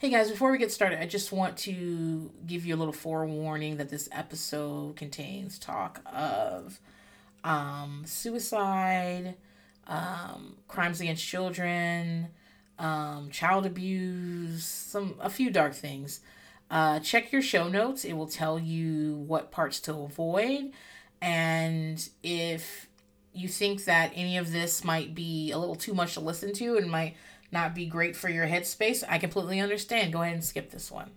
Hey guys, before we get started, I just want to give you a little forewarning that this episode contains talk of um, suicide, um, crimes against children, um, child abuse, some a few dark things. Uh, check your show notes; it will tell you what parts to avoid, and if you think that any of this might be a little too much to listen to and might not be great for your headspace, I completely understand. Go ahead and skip this one.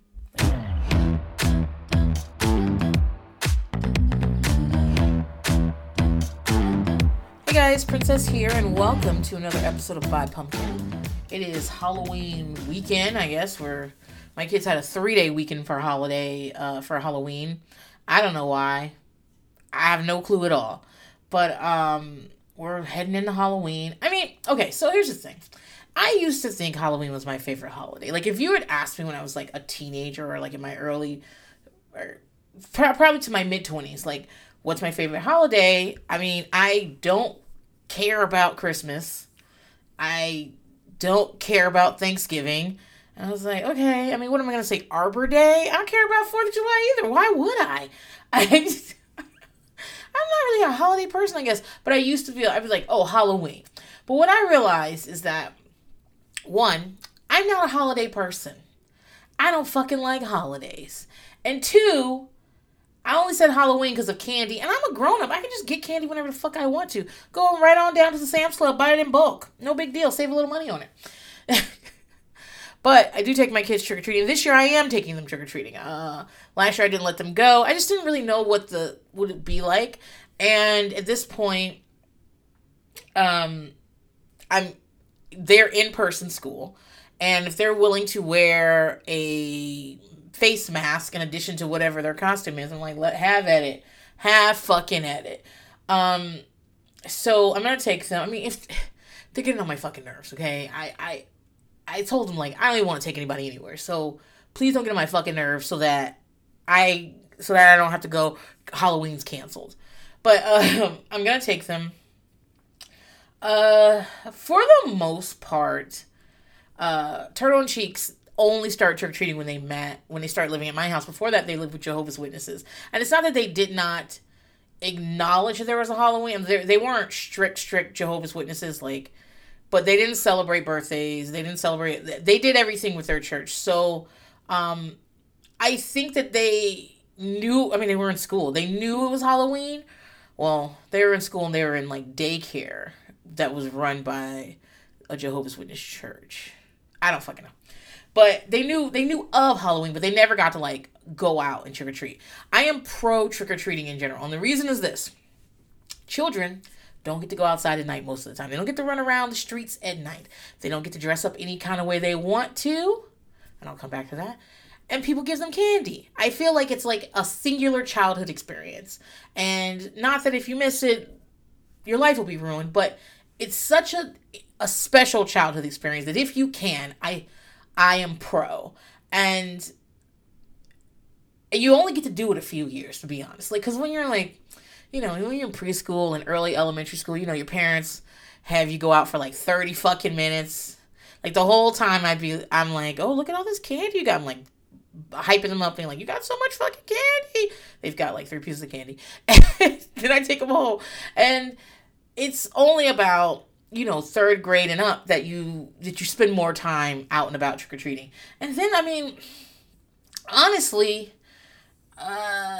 Hey guys, Princess here, and welcome to another episode of Buy Pumpkin. It is Halloween weekend, I guess. Where my kids had a three-day weekend for holiday uh, for Halloween. I don't know why. I have no clue at all. But um, we're heading into Halloween. I mean, okay. So here's the thing. I used to think Halloween was my favorite holiday. Like if you had asked me when I was like a teenager or like in my early or probably to my mid 20s like what's my favorite holiday? I mean, I don't care about Christmas. I don't care about Thanksgiving. And I was like, okay, I mean, what am I going to say? Arbor Day? I don't care about 4th of July either. Why would I? I just, I'm not really a holiday person, I guess. But I used to feel, I'd be like, oh, Halloween. But what I realized is that one, I'm not a holiday person. I don't fucking like holidays. And two, I only said Halloween because of candy, and I'm a grown up. I can just get candy whenever the fuck I want to. Go right on down to the Sam's Club, buy it in bulk. No big deal. Save a little money on it. but I do take my kids trick or treating. This year I am taking them trick or treating. Uh, last year I didn't let them go. I just didn't really know what the would it be like, and at this point, um, I'm they're in person school, and if they're willing to wear a face mask in addition to whatever their costume is, I'm like, let have at it, have fucking at it. Um, so I'm gonna take them. I mean, if they're getting on my fucking nerves, okay, I I I told them like I don't even want to take anybody anywhere, so please don't get on my fucking nerves so that I so that I don't have to go. Halloween's canceled, but um, I'm gonna take them uh, for the most part, uh, Turtle and Cheeks only start trick or treating when they met when they start living at my house. Before that, they lived with Jehovah's Witnesses, and it's not that they did not acknowledge that there was a Halloween. They they weren't strict strict Jehovah's Witnesses like, but they didn't celebrate birthdays. They didn't celebrate. They did everything with their church. So, um, I think that they knew. I mean, they were in school. They knew it was Halloween. Well, they were in school and they were in like daycare that was run by a Jehovah's Witness church. I don't fucking know. But they knew they knew of Halloween, but they never got to like go out and trick or treat. I am pro trick or treating in general. And the reason is this. Children don't get to go outside at night most of the time. They don't get to run around the streets at night. They don't get to dress up any kind of way they want to. And I'll come back to that. And people give them candy. I feel like it's like a singular childhood experience. And not that if you miss it, your life will be ruined, but it's such a a special childhood experience that if you can, I I am pro. And you only get to do it a few years to be honest. Like cuz when you're like, you know, when you're in preschool and early elementary school, you know, your parents have you go out for like 30 fucking minutes. Like the whole time I'd be I'm like, "Oh, look at all this candy you got." I'm like hyping them up and like, "You got so much fucking candy." They've got like three pieces of candy. then I take them home. And it's only about you know third grade and up that you that you spend more time out and about trick-or-treating. And then i mean honestly uh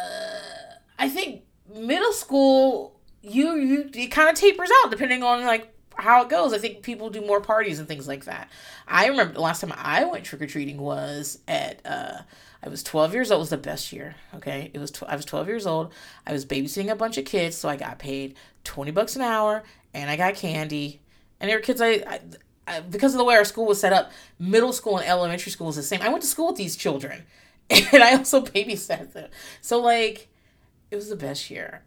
i think middle school you you it kind of tapers out depending on like how it goes. I think people do more parties and things like that. I remember the last time i went trick-or-treating was at uh I was 12 years old. It was the best year. Okay. It was, tw- I was 12 years old. I was babysitting a bunch of kids. So I got paid 20 bucks an hour and I got candy. And there were kids I, I, I because of the way our school was set up, middle school and elementary school was the same. I went to school with these children and I also babysat them. So like, it was the best year.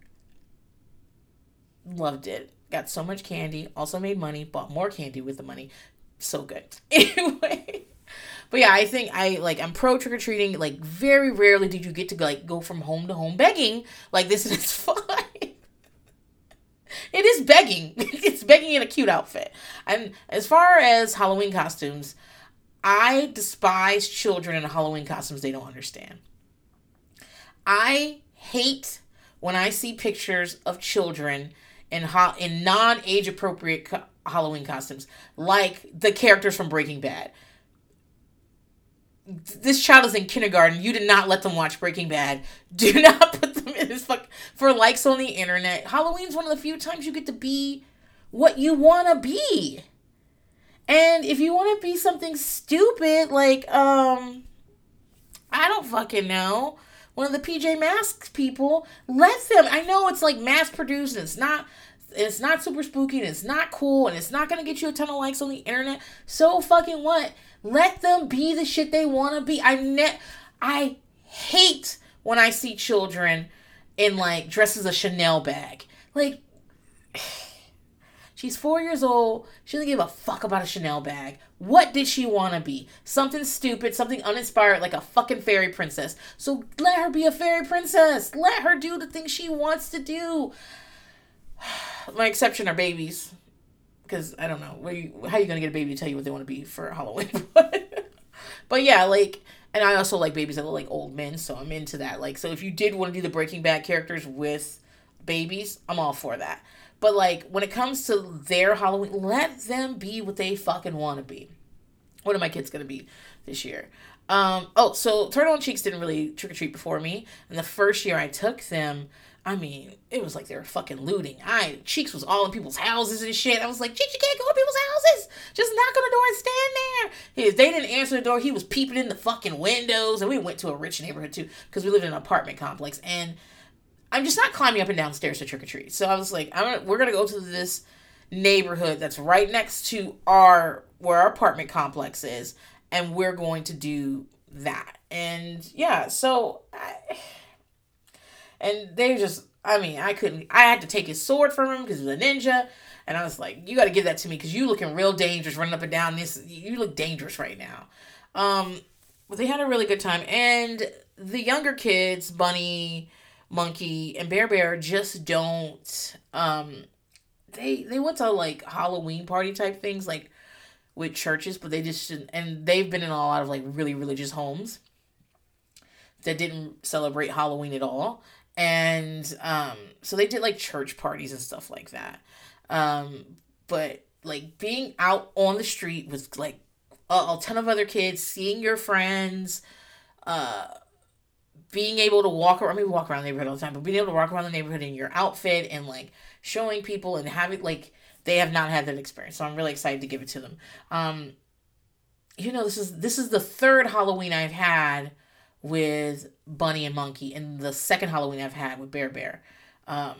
Loved it. Got so much candy. Also made money. Bought more candy with the money. So good. Anyway. But yeah, I think I like I'm pro trick or treating. Like very rarely did you get to like go from home to home begging. Like this is fun. it is begging. it's begging in a cute outfit. And as far as Halloween costumes, I despise children in Halloween costumes they don't understand. I hate when I see pictures of children in ho- in non age appropriate co- Halloween costumes, like the characters from Breaking Bad. This child is in kindergarten. You did not let them watch Breaking Bad. Do not put them in this fuck for likes on the internet. Halloween's one of the few times you get to be what you want to be. And if you want to be something stupid, like, um, I don't fucking know, one of the PJ Masks people, let them. I know it's like mass produced and it's not. It's not super spooky and it's not cool and it's not gonna get you a ton of likes on the internet. So fucking what? Let them be the shit they wanna be. I ne- I hate when I see children in like dresses a Chanel bag. Like She's four years old. She doesn't give a fuck about a Chanel bag. What did she want to be? Something stupid, something uninspired, like a fucking fairy princess. So let her be a fairy princess. Let her do the things she wants to do. My exception are babies. Because I don't know. You, how you to get a baby to tell you what they want to be for Halloween? but yeah, like, and I also like babies that look like old men. So I'm into that. Like, so if you did want to do the Breaking Bad characters with babies, I'm all for that. But like when it comes to their Halloween, let them be what they fucking want to be. What are my kids gonna be this year? Um, oh, so Turtle and Cheeks didn't really trick or treat before me. And the first year I took them, I mean, it was like they were fucking looting. I Cheeks was all in people's houses and shit. I was like, Cheeks, you can't go in people's houses. Just knock on the door and stand there. He, they didn't answer the door. He was peeping in the fucking windows. And we went to a rich neighborhood too, because we lived in an apartment complex. And I'm just not climbing up and down stairs to trick or treat. So I was like, gonna, we're gonna go to this neighborhood that's right next to our where our apartment complex is, and we're going to do that. And yeah, so I, and they just, I mean, I couldn't, I had to take his sword from him because he's a ninja. And I was like, you got to give that to me because you looking real dangerous running up and down this. You look dangerous right now. Um, but they had a really good time. And the younger kids, Bunny, Monkey, and Bear Bear just don't um they they went to like Halloween party type things like with churches, but they just didn't and they've been in a lot of like really religious homes that didn't celebrate Halloween at all. And um so they did like church parties and stuff like that. Um but like being out on the street with like a, a ton of other kids, seeing your friends, uh being able to walk around, I mean, walk around the neighborhood all the time, but being able to walk around the neighborhood in your outfit and like showing people and having like they have not had that experience. So I'm really excited to give it to them. Um, you know, this is this is the third Halloween I've had with Bunny and Monkey, and the second Halloween I've had with Bear Bear. Um,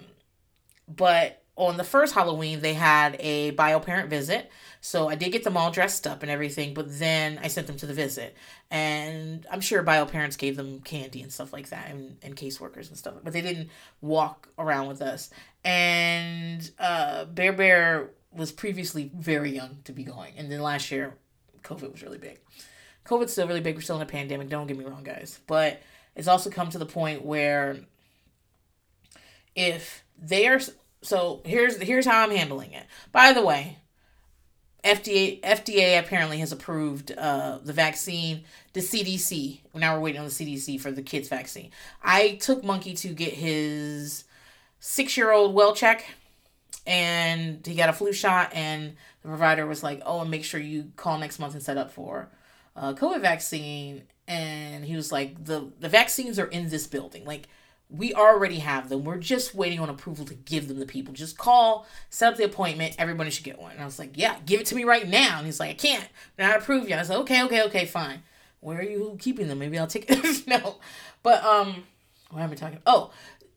but on the first Halloween, they had a bio parent visit. So I did get them all dressed up and everything, but then I sent them to the visit. And I'm sure bio parents gave them candy and stuff like that and, and caseworkers and stuff, but they didn't walk around with us. And uh, Bear Bear was previously very young to be going. And then last year, COVID was really big. COVID's still really big. We're still in a pandemic. Don't get me wrong, guys. But it's also come to the point where if they are so here's here's how I'm handling it. By the way, FDA FDA apparently has approved uh, the vaccine. The CDC. Now we're waiting on the CDC for the kids vaccine. I took Monkey to get his six year old well check, and he got a flu shot. And the provider was like, "Oh, and make sure you call next month and set up for a COVID vaccine." And he was like, "the The vaccines are in this building. Like we already have them. We're just waiting on approval to give them to people. Just call, set up the appointment. Everybody should get one. And I was like, yeah, give it to me right now. And he's like, I can't. They're not approved yet. I said, okay, okay, okay, fine. Where are you keeping them? Maybe I'll take it. no. But, um, what am I talking Oh,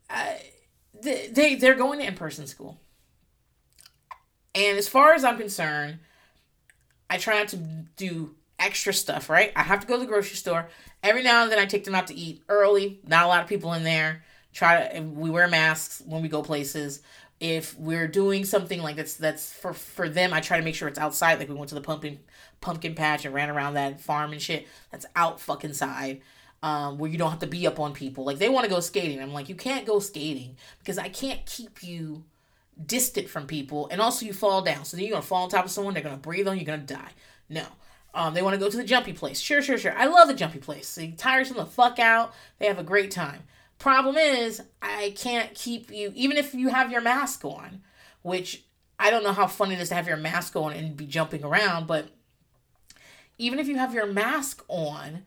I, they, they, they're going to in-person school. And as far as I'm concerned, I try not to do extra stuff, right? I have to go to the grocery store. Every now and then I take them out to eat early. Not a lot of people in there. Try to we wear masks when we go places. If we're doing something like that's that's for for them, I try to make sure it's outside. Like we went to the pumpkin pumpkin patch and ran around that farm and shit. That's out fucking side. Um, where you don't have to be up on people. Like they want to go skating. I'm like, you can't go skating because I can't keep you distant from people and also you fall down. So then you're gonna fall on top of someone, they're gonna breathe on you, you're gonna die. No. Um, they want to go to the jumpy place. Sure, sure, sure. I love the jumpy place. It tires them the fuck out. They have a great time. Problem is, I can't keep you, even if you have your mask on, which I don't know how fun it is to have your mask on and be jumping around, but even if you have your mask on,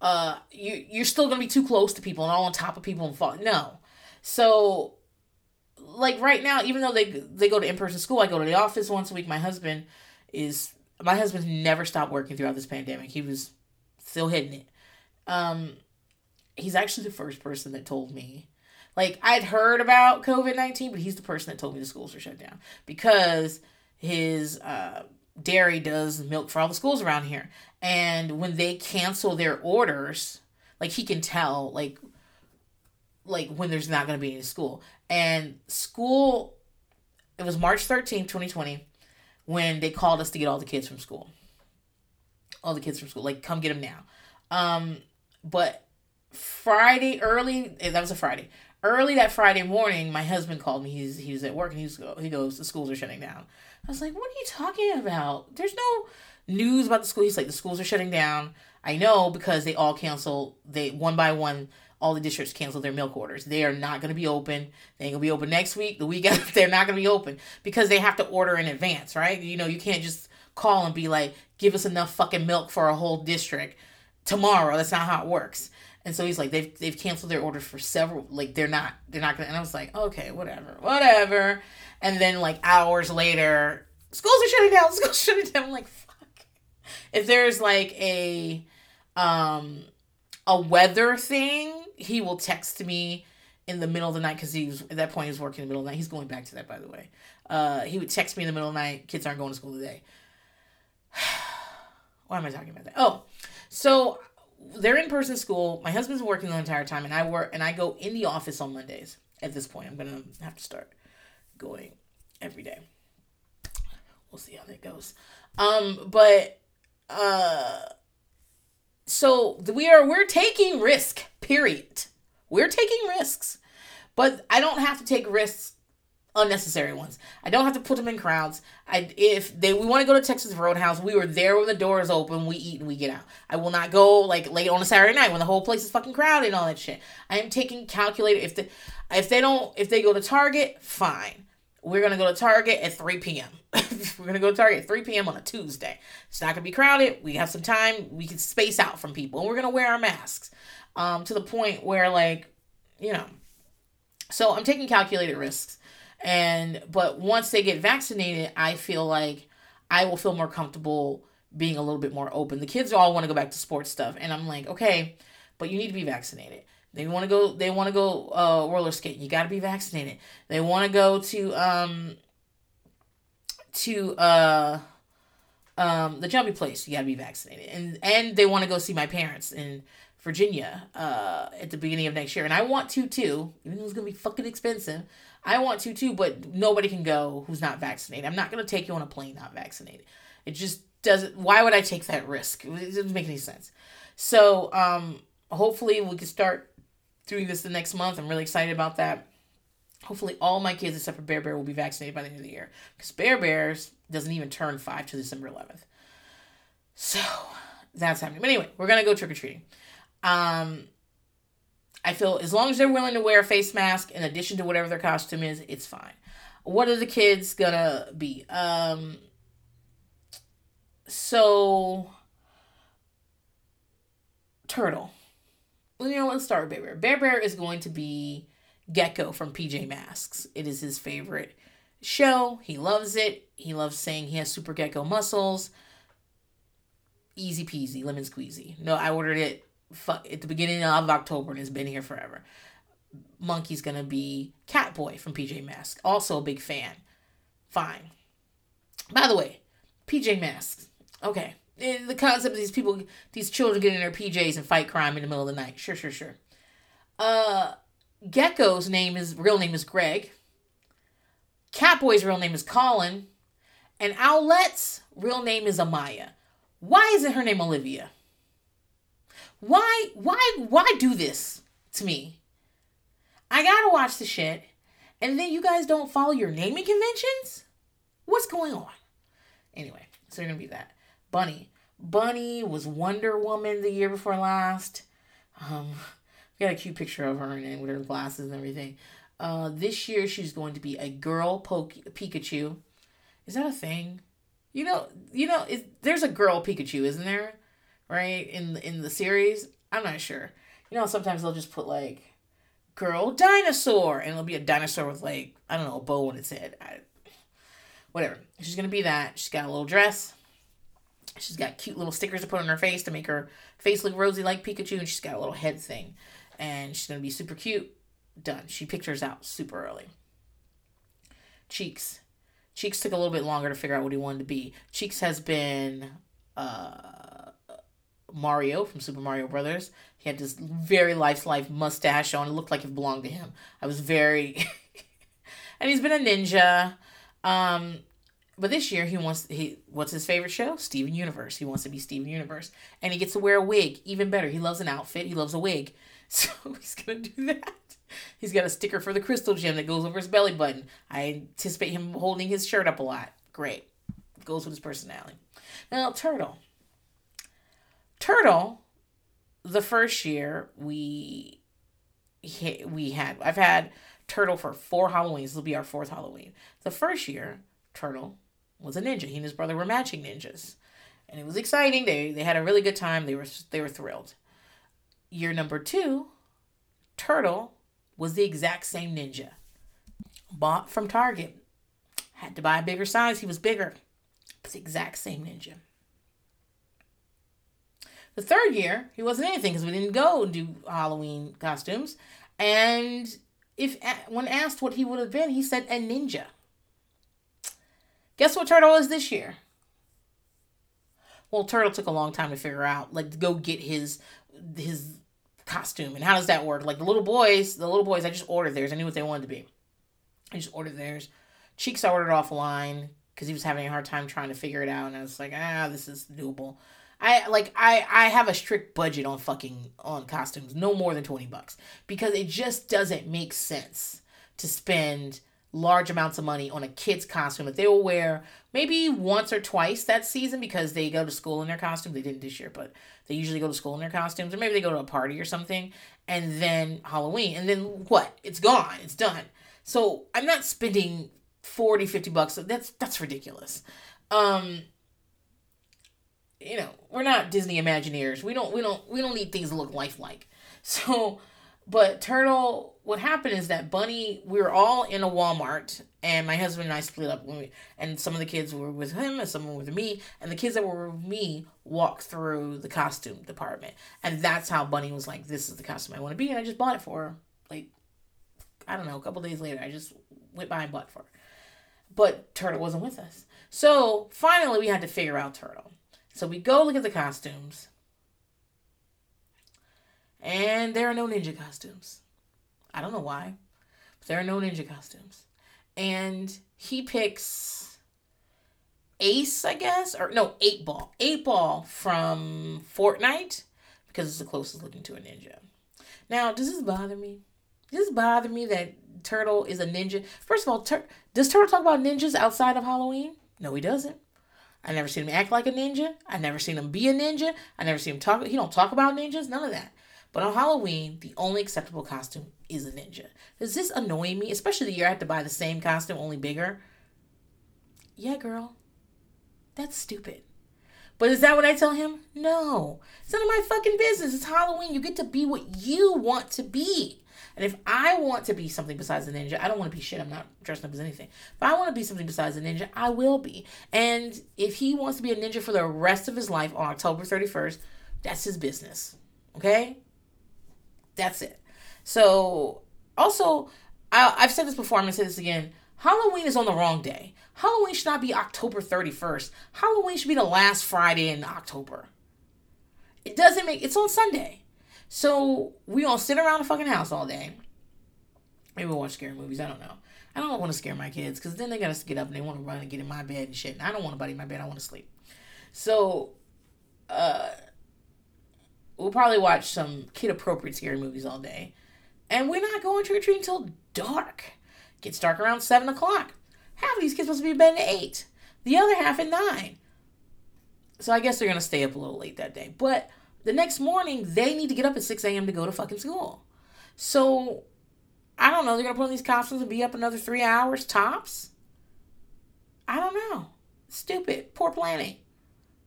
uh, you you're still gonna be too close to people and all on top of people and fall. No, so like right now, even though they they go to in person school, I go to the office once a week. My husband is my husband's never stopped working throughout this pandemic. He was still hitting it. Um, he's actually the first person that told me. Like I'd heard about COVID nineteen, but he's the person that told me the schools were shut down because his uh, dairy does milk for all the schools around here, and when they cancel their orders, like he can tell like like when there's not going to be any school. And school, it was March 13th, 2020 when they called us to get all the kids from school. All the kids from school, like come get them now. Um, but Friday early, eh, that was a Friday. Early that Friday morning, my husband called me. He's he was at work and he's he goes, the schools are shutting down. I was like, what are you talking about? There's no news about the school. He's like, the schools are shutting down. I know because they all canceled. They one by one all the districts cancel their milk orders. They are not going to be open. They ain't going to be open next week. The week after, they're not going to be open because they have to order in advance, right? You know, you can't just call and be like, give us enough fucking milk for a whole district tomorrow. That's not how it works. And so he's like, they've they've canceled their orders for several. Like they're not they're not gonna. And I was like, okay, whatever, whatever. And then like hours later, schools are shutting down. Schools shutting down. I'm like, fuck. If there's like a um a weather thing he will text me in the middle of the night because he's at that point he was working in the middle of the night. He's going back to that by the way. Uh, he would text me in the middle of the night. Kids aren't going to school today. Why am I talking about that? Oh, so they're in person school. My husband's working the entire time, and I work and I go in the office on Mondays. At this point, I'm gonna have to start going every day. We'll see how that goes. Um, but uh so we are we're taking risk period. We're taking risks. But i don't have to take risks unnecessary ones. I don't have to put them in crowds. I if they we want to go to texas roadhouse we were there when the doors open we eat and we get out. I will not go like late on a saturday night when the whole place is fucking crowded and all that shit. I am taking calculated if the if they don't if they go to target fine we're gonna go to Target at 3 p.m. we're gonna go to Target at 3 p.m. on a Tuesday. It's not gonna be crowded. We have some time. We can space out from people, and we're gonna wear our masks. Um, to the point where like, you know, so I'm taking calculated risks, and but once they get vaccinated, I feel like I will feel more comfortable being a little bit more open. The kids all want to go back to sports stuff, and I'm like, okay, but you need to be vaccinated. They want to go. They want to go uh, roller skating. You got to be vaccinated. They want to go to um to uh um the jumpy place. You got to be vaccinated. And and they want to go see my parents in Virginia uh at the beginning of next year. And I want to too, even though it's gonna be fucking expensive. I want to too, but nobody can go who's not vaccinated. I'm not gonna take you on a plane not vaccinated. It just doesn't. Why would I take that risk? It doesn't make any sense. So um hopefully we can start doing this the next month. I'm really excited about that. Hopefully, all my kids except for Bear Bear will be vaccinated by the end of the year because Bear Bears doesn't even turn five to December 11th. So that's happening. But anyway, we're gonna go trick or treating. Um, I feel as long as they're willing to wear a face mask in addition to whatever their costume is, it's fine. What are the kids gonna be? Um, so turtle you know, let's start with Bear Bear. Bear Bear is going to be Gecko from PJ Masks. It is his favorite show. He loves it. He loves saying he has super gecko muscles. Easy peasy, lemon squeezy. No, I ordered it at the beginning of October and it's been here forever. Monkey's gonna be Catboy from PJ Masks. Also a big fan. Fine. By the way, PJ Masks. Okay the concept of these people, these children get in their PJs and fight crime in the middle of the night. Sure, sure, sure. Uh, Gecko's name is real name is Greg. Catboy's real name is Colin, and Owlette's real name is Amaya. Why isn't her name Olivia? Why, why, why do this to me? I gotta watch the shit, and then you guys don't follow your naming conventions. What's going on? Anyway, so you're gonna be that. Bunny. Bunny was Wonder Woman the year before last. Um, we got a cute picture of her and with her glasses and everything. Uh, this year she's going to be a girl poke Pikachu. Is that a thing? You know, you know, is, there's a girl Pikachu, isn't there? Right in in the series. I'm not sure. You know, sometimes they'll just put like girl dinosaur, and it'll be a dinosaur with like I don't know a bow on its head. I, whatever. She's gonna be that. She's got a little dress. She's got cute little stickers to put on her face to make her face look rosy like Pikachu, and she's got a little head thing. And she's gonna be super cute. Done. She picked hers out super early. Cheeks. Cheeks took a little bit longer to figure out what he wanted to be. Cheeks has been uh, Mario from Super Mario Brothers. He had this very life life mustache on. It looked like it belonged to him. I was very, and he's been a ninja. Um, but this year he wants he what's his favorite show? Steven Universe. He wants to be Steven Universe, and he gets to wear a wig. Even better, he loves an outfit. He loves a wig, so he's gonna do that. He's got a sticker for the crystal gem that goes over his belly button. I anticipate him holding his shirt up a lot. Great, goes with his personality. Now Turtle. Turtle, the first year we we had I've had Turtle for four Halloweens. This will be our fourth Halloween. The first year, Turtle was a ninja. He and his brother were matching ninjas. And it was exciting. They they had a really good time. They were they were thrilled. Year number 2, Turtle was the exact same ninja. Bought from Target. Had to buy a bigger size. He was bigger. But the exact same ninja. The third year, he wasn't anything because we didn't go and do Halloween costumes. And if when asked what he would have been, he said a ninja. Guess what Turtle is this year? Well, Turtle took a long time to figure out, like to go get his his costume. And how does that work? Like the little boys, the little boys, I just ordered theirs. I knew what they wanted to be. I just ordered theirs. Cheeks I ordered offline because he was having a hard time trying to figure it out, and I was like, ah, this is doable. I like I I have a strict budget on fucking on costumes, no more than twenty bucks because it just doesn't make sense to spend large amounts of money on a kid's costume that they will wear maybe once or twice that season because they go to school in their costume. They didn't this year, but they usually go to school in their costumes, or maybe they go to a party or something, and then Halloween, and then what? It's gone. It's done. So I'm not spending 40, 50 bucks. That's that's ridiculous. Um, you know, we're not Disney Imagineers. We don't we don't we don't need things to look lifelike. So but Turtle, what happened is that Bunny, we were all in a Walmart, and my husband and I split up. We, and some of the kids were with him, and some were with me. And the kids that were with me walked through the costume department, and that's how Bunny was like, "This is the costume I want to be," and I just bought it for her. Like, I don't know, a couple days later, I just went by and bought for her. But Turtle wasn't with us, so finally we had to figure out Turtle. So we go look at the costumes and there are no ninja costumes. I don't know why, but there are no ninja costumes. And he picks Ace, I guess, or no, 8 Ball. 8 Ball from Fortnite because it's the closest looking to a ninja. Now, does this bother me? Does this bother me that Turtle is a ninja? First of all, Tur- does Turtle talk about ninjas outside of Halloween? No, he doesn't. I never seen him act like a ninja. I never seen him be a ninja. I never seen him talk. He don't talk about ninjas. None of that. But on Halloween, the only acceptable costume is a ninja. Does this annoy me? Especially the year I have to buy the same costume, only bigger. Yeah, girl. That's stupid. But is that what I tell him? No. It's none of my fucking business. It's Halloween. You get to be what you want to be. And if I want to be something besides a ninja, I don't want to be shit. I'm not dressing up as anything. If I want to be something besides a ninja, I will be. And if he wants to be a ninja for the rest of his life on October 31st, that's his business. Okay? That's it. So, also, I, I've said this before, I'm to say this again. Halloween is on the wrong day. Halloween should not be October 31st. Halloween should be the last Friday in October. It doesn't make it's on Sunday. So we gonna sit around the fucking house all day. Maybe we'll watch scary movies. I don't know. I don't want to scare my kids because then they gotta get up and they want to run and get in my bed and shit. And I don't want to in my bed. I want to sleep. So, uh, We'll probably watch some kid appropriate scary movies all day. And we're not going trick or treating until dark. Gets dark around 7 o'clock. Half of these kids supposed to be in bed at 8, the other half at 9. So I guess they're gonna stay up a little late that day. But the next morning they need to get up at 6 a.m. to go to fucking school. So I don't know, they're gonna put on these costumes and be up another three hours tops. I don't know. Stupid. Poor planning.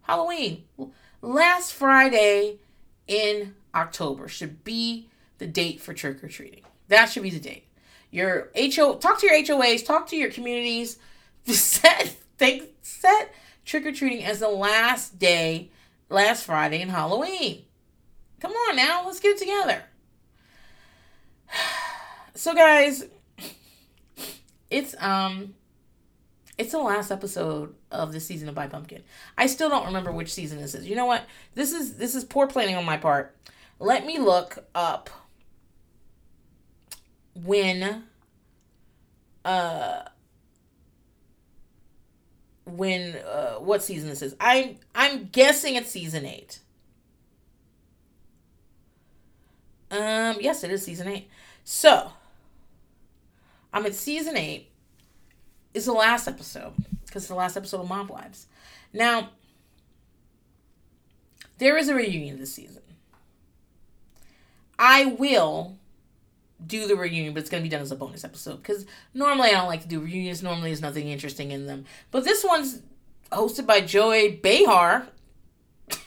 Halloween. Last Friday in October should be the date for trick or treating. That should be the date. Your HO talk to your HOAs, talk to your communities. Set they set trick or treating as the last day, last Friday in Halloween. Come on now, let's get it together. So guys, it's um it's the last episode of the season of By Pumpkin. I still don't remember which season this is. You know what? This is this is poor planning on my part. Let me look up when uh when uh what season this is. i'm I'm guessing it's season 8. Um yes, it is season 8. So, I'm at season 8 is the last episode because the last episode of Mob Wives. Now, there is a reunion this season. I will do the reunion, but it's going to be done as a bonus episode because normally I don't like to do reunions. Normally, there's nothing interesting in them. But this one's hosted by Joy Behar.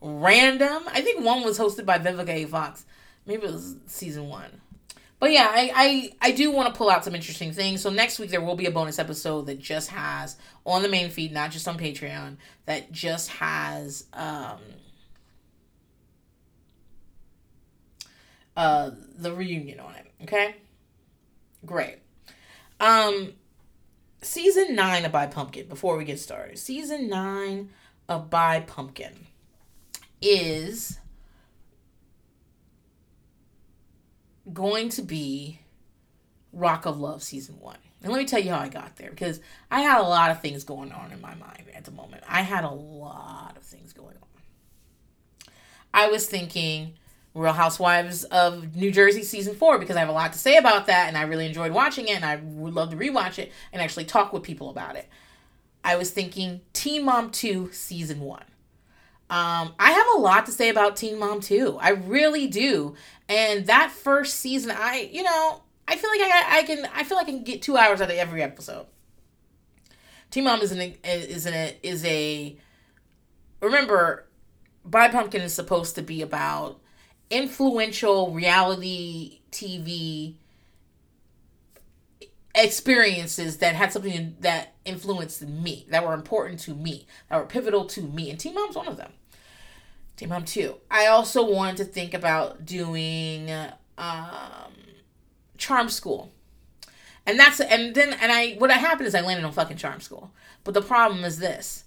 Random. I think one was hosted by Vivica A. Fox. Maybe it was season one. But yeah, I, I, I do want to pull out some interesting things. So next week there will be a bonus episode that just has on the main feed, not just on Patreon, that just has um uh the reunion on it. Okay? Great. Um season nine of By Pumpkin, before we get started. Season nine of By Pumpkin is going to be Rock of Love season one. And let me tell you how I got there because I had a lot of things going on in my mind at the moment. I had a lot of things going on. I was thinking Real Housewives of New Jersey season four because I have a lot to say about that and I really enjoyed watching it and I would love to rewatch it and actually talk with people about it. I was thinking Teen Mom 2 season one. Um, I have a lot to say about Teen Mom 2. I really do. And that first season, I, you know, I feel like I, I can, I feel like I can get two hours out of every episode. Teen Mom is an, is an, is a, remember, By Pumpkin is supposed to be about influential reality TV experiences that had something that influenced me, that were important to me, that were pivotal to me. And Teen Mom's one of them. Teen Mom 2. I also wanted to think about doing um, Charm School. And that's and then and I what happened is I landed on fucking Charm School. But the problem is this.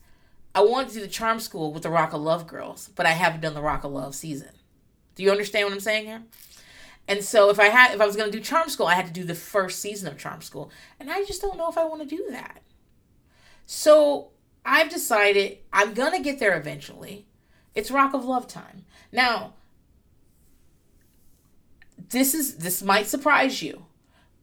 I wanted to do the Charm School with the Rock of Love girls, but I haven't done the Rock of Love season. Do you understand what I'm saying here? And so if I had if I was going to do Charm School, I had to do the first season of Charm School, and I just don't know if I want to do that. So I've decided I'm going to get there eventually. It's Rock of Love time. Now, this is this might surprise you,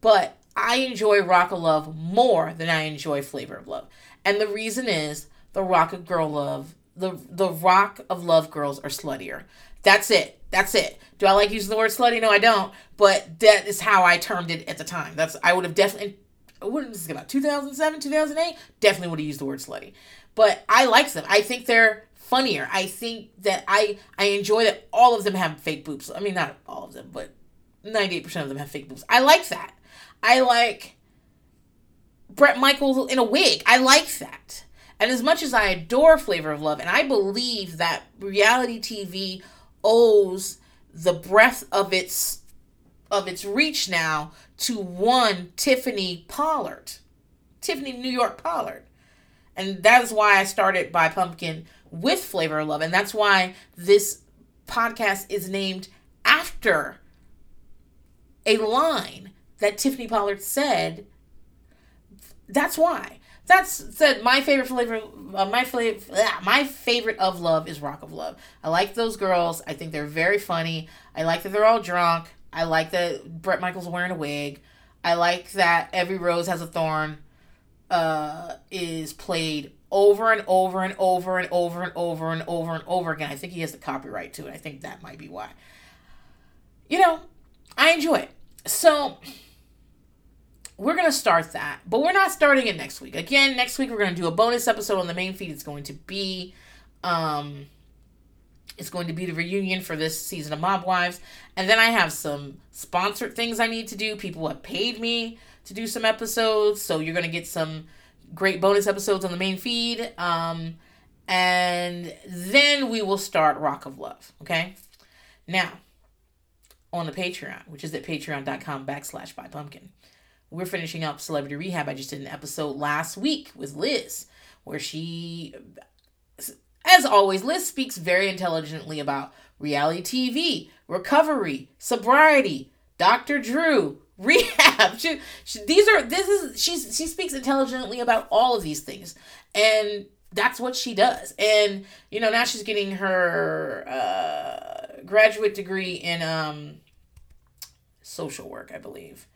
but I enjoy Rock of Love more than I enjoy Flavor of Love. And the reason is the Rock of Girl Love, the the Rock of Love girls are sluttier. That's it. That's it. Do I like using the word slutty? No, I don't. But that is how I termed it at the time. That's I would have definitely what is this about 2007 2008 definitely would have used the word slutty but i like them i think they're funnier. I think that I I enjoy that all of them have fake boobs. I mean, not all of them, but ninety eight percent of them have fake boobs. I like that. I like Bret Michaels in a wig. I like that. And as much as I adore Flavor of Love, and I believe that reality TV owes the breadth of its of its reach now to one Tiffany Pollard, Tiffany New York Pollard, and that is why I started by Pumpkin with Flavor of Love. And that's why this podcast is named after a line that Tiffany Pollard said. That's why. That's said my favorite flavor uh, my flavor my favorite of love is Rock of Love. I like those girls. I think they're very funny. I like that they're all drunk. I like that Bret Michaels wearing a wig. I like that Every Rose Has a Thorn uh, is played over and over and over and over and over and over and over again. I think he has the copyright to it. I think that might be why. You know, I enjoy it. So we're going to start that, but we're not starting it next week. Again, next week we're going to do a bonus episode on the main feed. It's going to be um it's going to be the reunion for this season of Mob Wives. And then I have some sponsored things I need to do. People have paid me to do some episodes. So you're going to get some great bonus episodes on the main feed. Um, and then we will start Rock of Love. Okay. Now, on the Patreon, which is at patreon.com backslash by pumpkin. We're finishing up Celebrity Rehab. I just did an episode last week with Liz where she as always, Liz speaks very intelligently about reality TV, recovery, sobriety, Dr. Drew, rehab. She, she, these are this is she's she speaks intelligently about all of these things, and that's what she does. And you know now she's getting her uh, graduate degree in um, social work, I believe.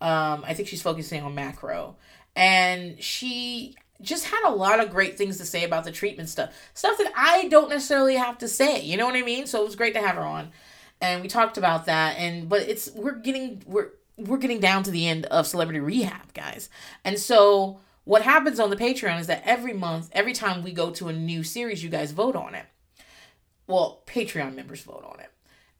Um, I think she's focusing on macro, and she just had a lot of great things to say about the treatment stuff. Stuff that I don't necessarily have to say. You know what I mean? So it was great to have her on. And we talked about that and but it's we're getting we're we're getting down to the end of celebrity rehab, guys. And so what happens on the Patreon is that every month, every time we go to a new series, you guys vote on it. Well, Patreon members vote on it.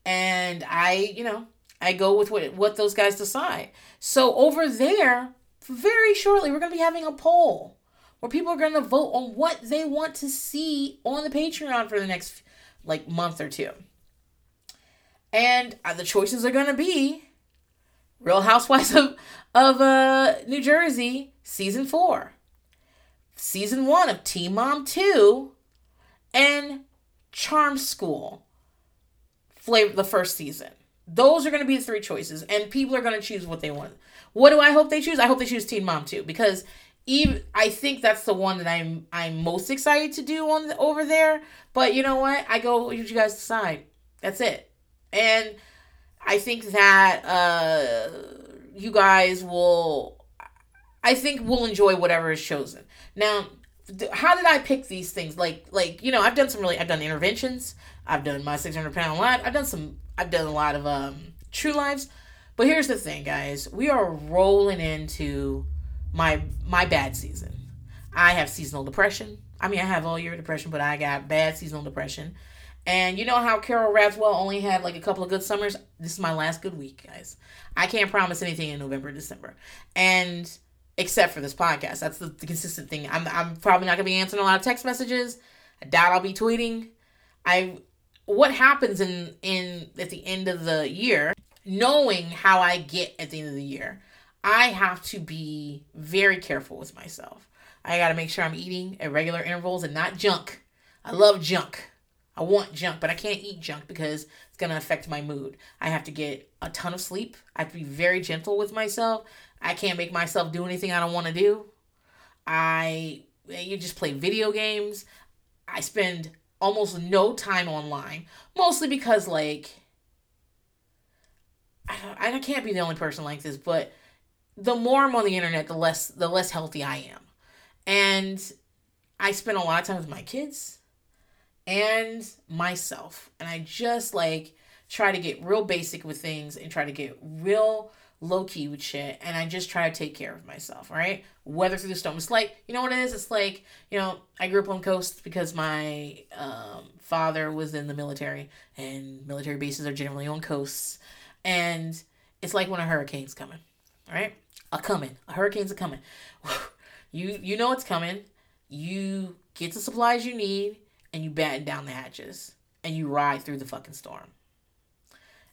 And I, you know, I go with what what those guys decide. So over there, very shortly, we're going to be having a poll where people are going to vote on what they want to see on the Patreon for the next like month or two. And uh, the choices are going to be Real Housewives of, of uh, New Jersey, season four, season one of Teen Mom 2, and Charm School, flavor the first season. Those are going to be the three choices, and people are going to choose what they want. What do I hope they choose? I hope they choose Teen Mom too, because even I think that's the one that I'm I'm most excited to do on the, over there. But you know what? I go you guys decide. That's it. And I think that uh you guys will I think we'll enjoy whatever is chosen. Now, how did I pick these things? Like like you know, I've done some really I've done interventions. I've done my 600 pound live. I've done some I've done a lot of um true lives. But here's the thing, guys. We are rolling into my my bad season. I have seasonal depression. I mean, I have all year depression, but I got bad seasonal depression. And you know how Carol Radziwill only had like a couple of good summers? This is my last good week, guys. I can't promise anything in November, December. And except for this podcast. That's the, the consistent thing. I'm, I'm probably not going to be answering a lot of text messages. I doubt I'll be tweeting. I what happens in in at the end of the year, knowing how I get at the end of the year, I have to be very careful with myself. I got to make sure I'm eating at regular intervals and not junk. I love junk. I want junk, but I can't eat junk because it's going to affect my mood. I have to get a ton of sleep. I have to be very gentle with myself. I can't make myself do anything I don't want to do. I you just play video games. I spend almost no time online, mostly because like I, I can't be the only person like this, but the more I'm on the internet, the less the less healthy I am. And I spend a lot of time with my kids and myself. And I just like try to get real basic with things and try to get real low key with shit. And I just try to take care of myself, right? Weather through the storm. It's like, you know what it is? It's like, you know, I grew up on coast because my um, father was in the military and military bases are generally on coasts. And it's like when a hurricane's coming, right? A coming. A Hurricanes are coming. you you know it's coming. You get the supplies you need and you batten down the hatches and you ride through the fucking storm.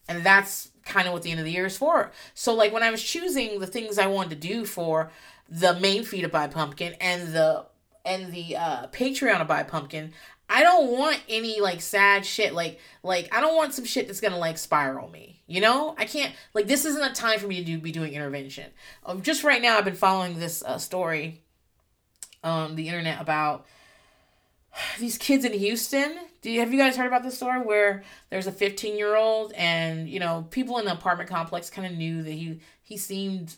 And that's kind of what the end of the year is for. So like when I was choosing the things I wanted to do for the main feed of Buy Pumpkin and the and the uh, Patreon of Buy Pumpkin, I don't want any like sad shit. Like like I don't want some shit that's gonna like spiral me. You know, I can't like this isn't a time for me to do be doing intervention. Um, just right now, I've been following this uh, story on the internet about these kids in Houston. Do you have you guys heard about this story where there's a 15 year old and you know people in the apartment complex kind of knew that he he seemed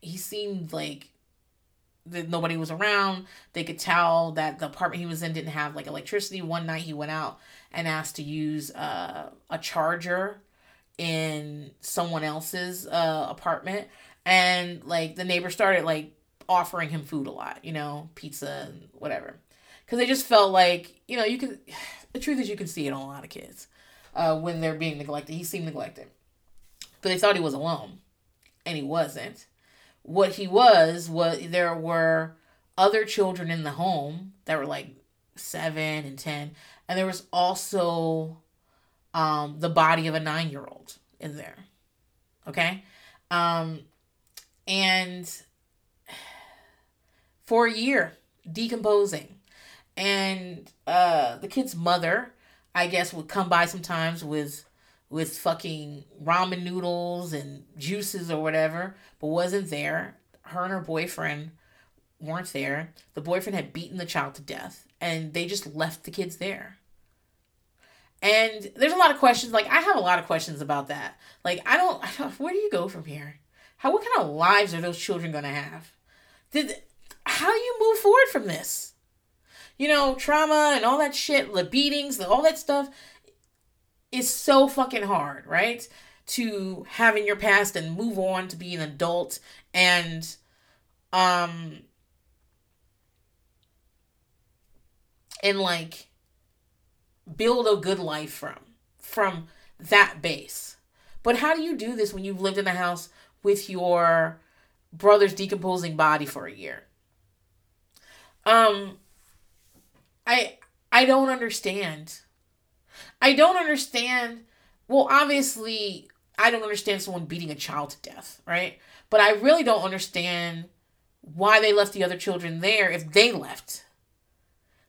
he seemed like that nobody was around. They could tell that the apartment he was in didn't have like electricity. One night he went out and asked to use uh, a charger in someone else's uh, apartment, and like the neighbor started like offering him food a lot, you know, pizza and whatever, because they just felt like you know you can. The truth is, you can see it on a lot of kids uh, when they're being neglected. He seemed neglected, but they thought he was alone, and he wasn't what he was was there were other children in the home that were like seven and ten, and there was also um, the body of a nine year old in there. Okay, um, and for a year decomposing, and uh, the kid's mother, I guess, would come by sometimes with with fucking ramen noodles and juices or whatever, but wasn't there. Her and her boyfriend weren't there. The boyfriend had beaten the child to death, and they just left the kids there. And there's a lot of questions. Like I have a lot of questions about that. Like I don't, I don't where do you go from here? How what kind of lives are those children gonna have? Did how do you move forward from this? You know, trauma and all that shit, the beatings, all that stuff is so fucking hard, right? To have in your past and move on to be an adult and um and like build a good life from from that base. But how do you do this when you've lived in a house with your brother's decomposing body for a year? Um I I don't understand I don't understand. Well, obviously, I don't understand someone beating a child to death, right? But I really don't understand why they left the other children there if they left.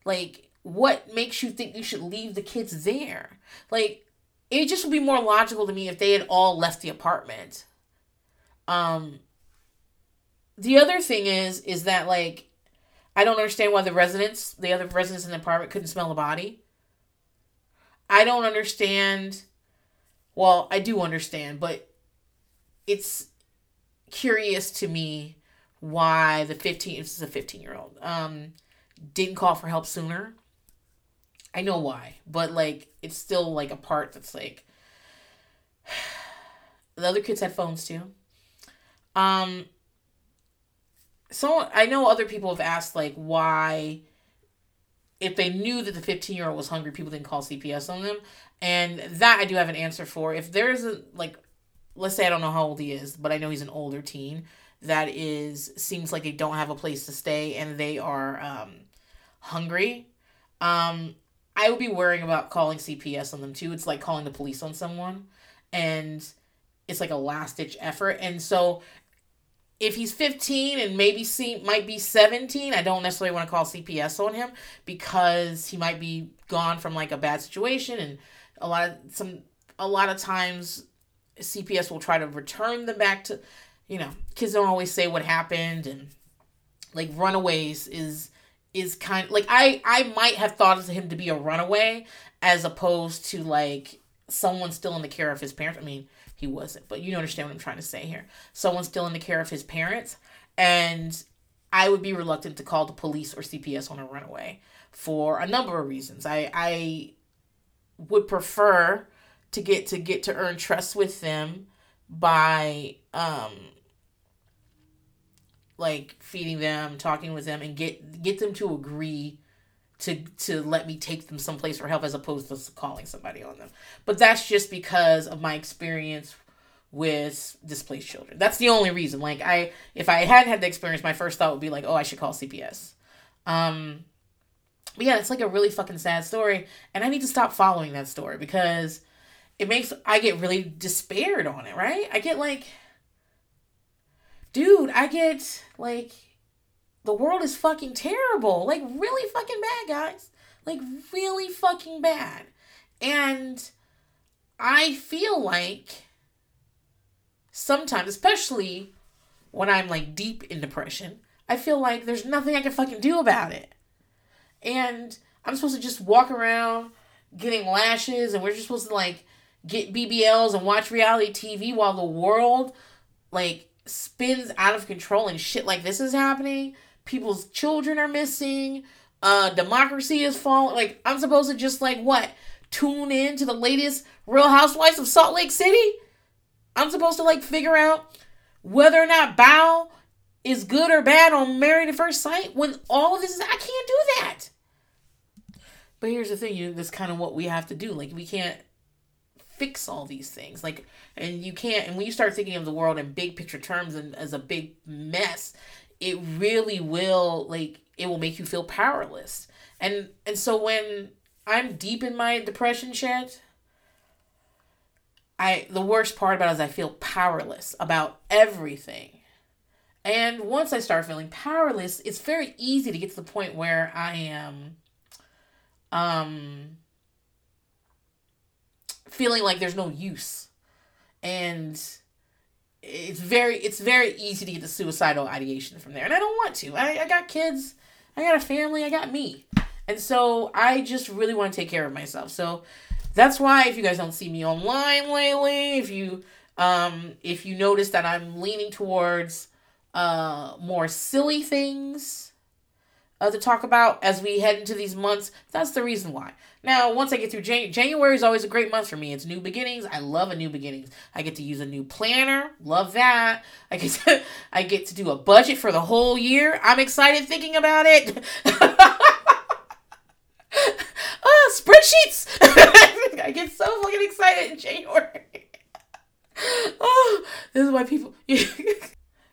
Like, what makes you think you should leave the kids there? Like, it just would be more logical to me if they had all left the apartment. Um, the other thing is, is that like, I don't understand why the residents, the other residents in the apartment, couldn't smell the body. I don't understand. Well, I do understand, but it's curious to me why the 15 this is a 15 year old um didn't call for help sooner i know why but like it's still like a part that's like the other kids had phones too um so i know other people have asked like why if they knew that the 15 year old was hungry, people didn't call CPS on them. And that I do have an answer for. If there's a, like, let's say I don't know how old he is, but I know he's an older teen that is, seems like they don't have a place to stay and they are um, hungry. Um, I would be worrying about calling CPS on them too. It's like calling the police on someone. And it's like a last ditch effort. And so if he's 15 and maybe see might be 17 i don't necessarily want to call cps on him because he might be gone from like a bad situation and a lot of some a lot of times cps will try to return them back to you know kids don't always say what happened and like runaways is is kind like i i might have thought of him to be a runaway as opposed to like someone still in the care of his parents. I mean he wasn't. But you understand what I'm trying to say here. Someone's still in the care of his parents, and I would be reluctant to call the police or CPS on a runaway for a number of reasons. I I would prefer to get to get to earn trust with them by um like feeding them, talking with them and get get them to agree to to let me take them someplace for help as opposed to calling somebody on them. But that's just because of my experience with displaced children. That's the only reason. Like I if I hadn't had the experience, my first thought would be like, "Oh, I should call CPS." Um but yeah, it's like a really fucking sad story and I need to stop following that story because it makes I get really despaired on it, right? I get like dude, I get like the world is fucking terrible. Like, really fucking bad, guys. Like, really fucking bad. And I feel like sometimes, especially when I'm like deep in depression, I feel like there's nothing I can fucking do about it. And I'm supposed to just walk around getting lashes and we're just supposed to like get BBLs and watch reality TV while the world like spins out of control and shit like this is happening people's children are missing. Uh, democracy is falling. Like I'm supposed to just like what tune in to the latest Real Housewives of Salt Lake City. I'm supposed to like figure out whether or not Bao is good or bad on Married at First Sight when all of this is I can't do that. But here's the thing, you know, that's kind of what we have to do. Like we can't fix all these things. Like and you can't and when you start thinking of the world in big picture terms and as a big mess, it really will like it will make you feel powerless. And and so when I'm deep in my depression shit, I the worst part about it is I feel powerless about everything. And once I start feeling powerless, it's very easy to get to the point where I am um feeling like there's no use. And it's very it's very easy to get the suicidal ideation from there. And I don't want to. I, I got kids, I got a family, I got me. And so I just really want to take care of myself. So that's why if you guys don't see me online lately, if you um if you notice that I'm leaning towards uh more silly things uh, to talk about as we head into these months, that's the reason why. Now, once I get through Jan- January is always a great month for me. It's new beginnings. I love a new beginnings. I get to use a new planner. Love that. I get to I get to do a budget for the whole year. I'm excited thinking about it. oh, spreadsheets. I get so fucking excited in January. oh, this is why people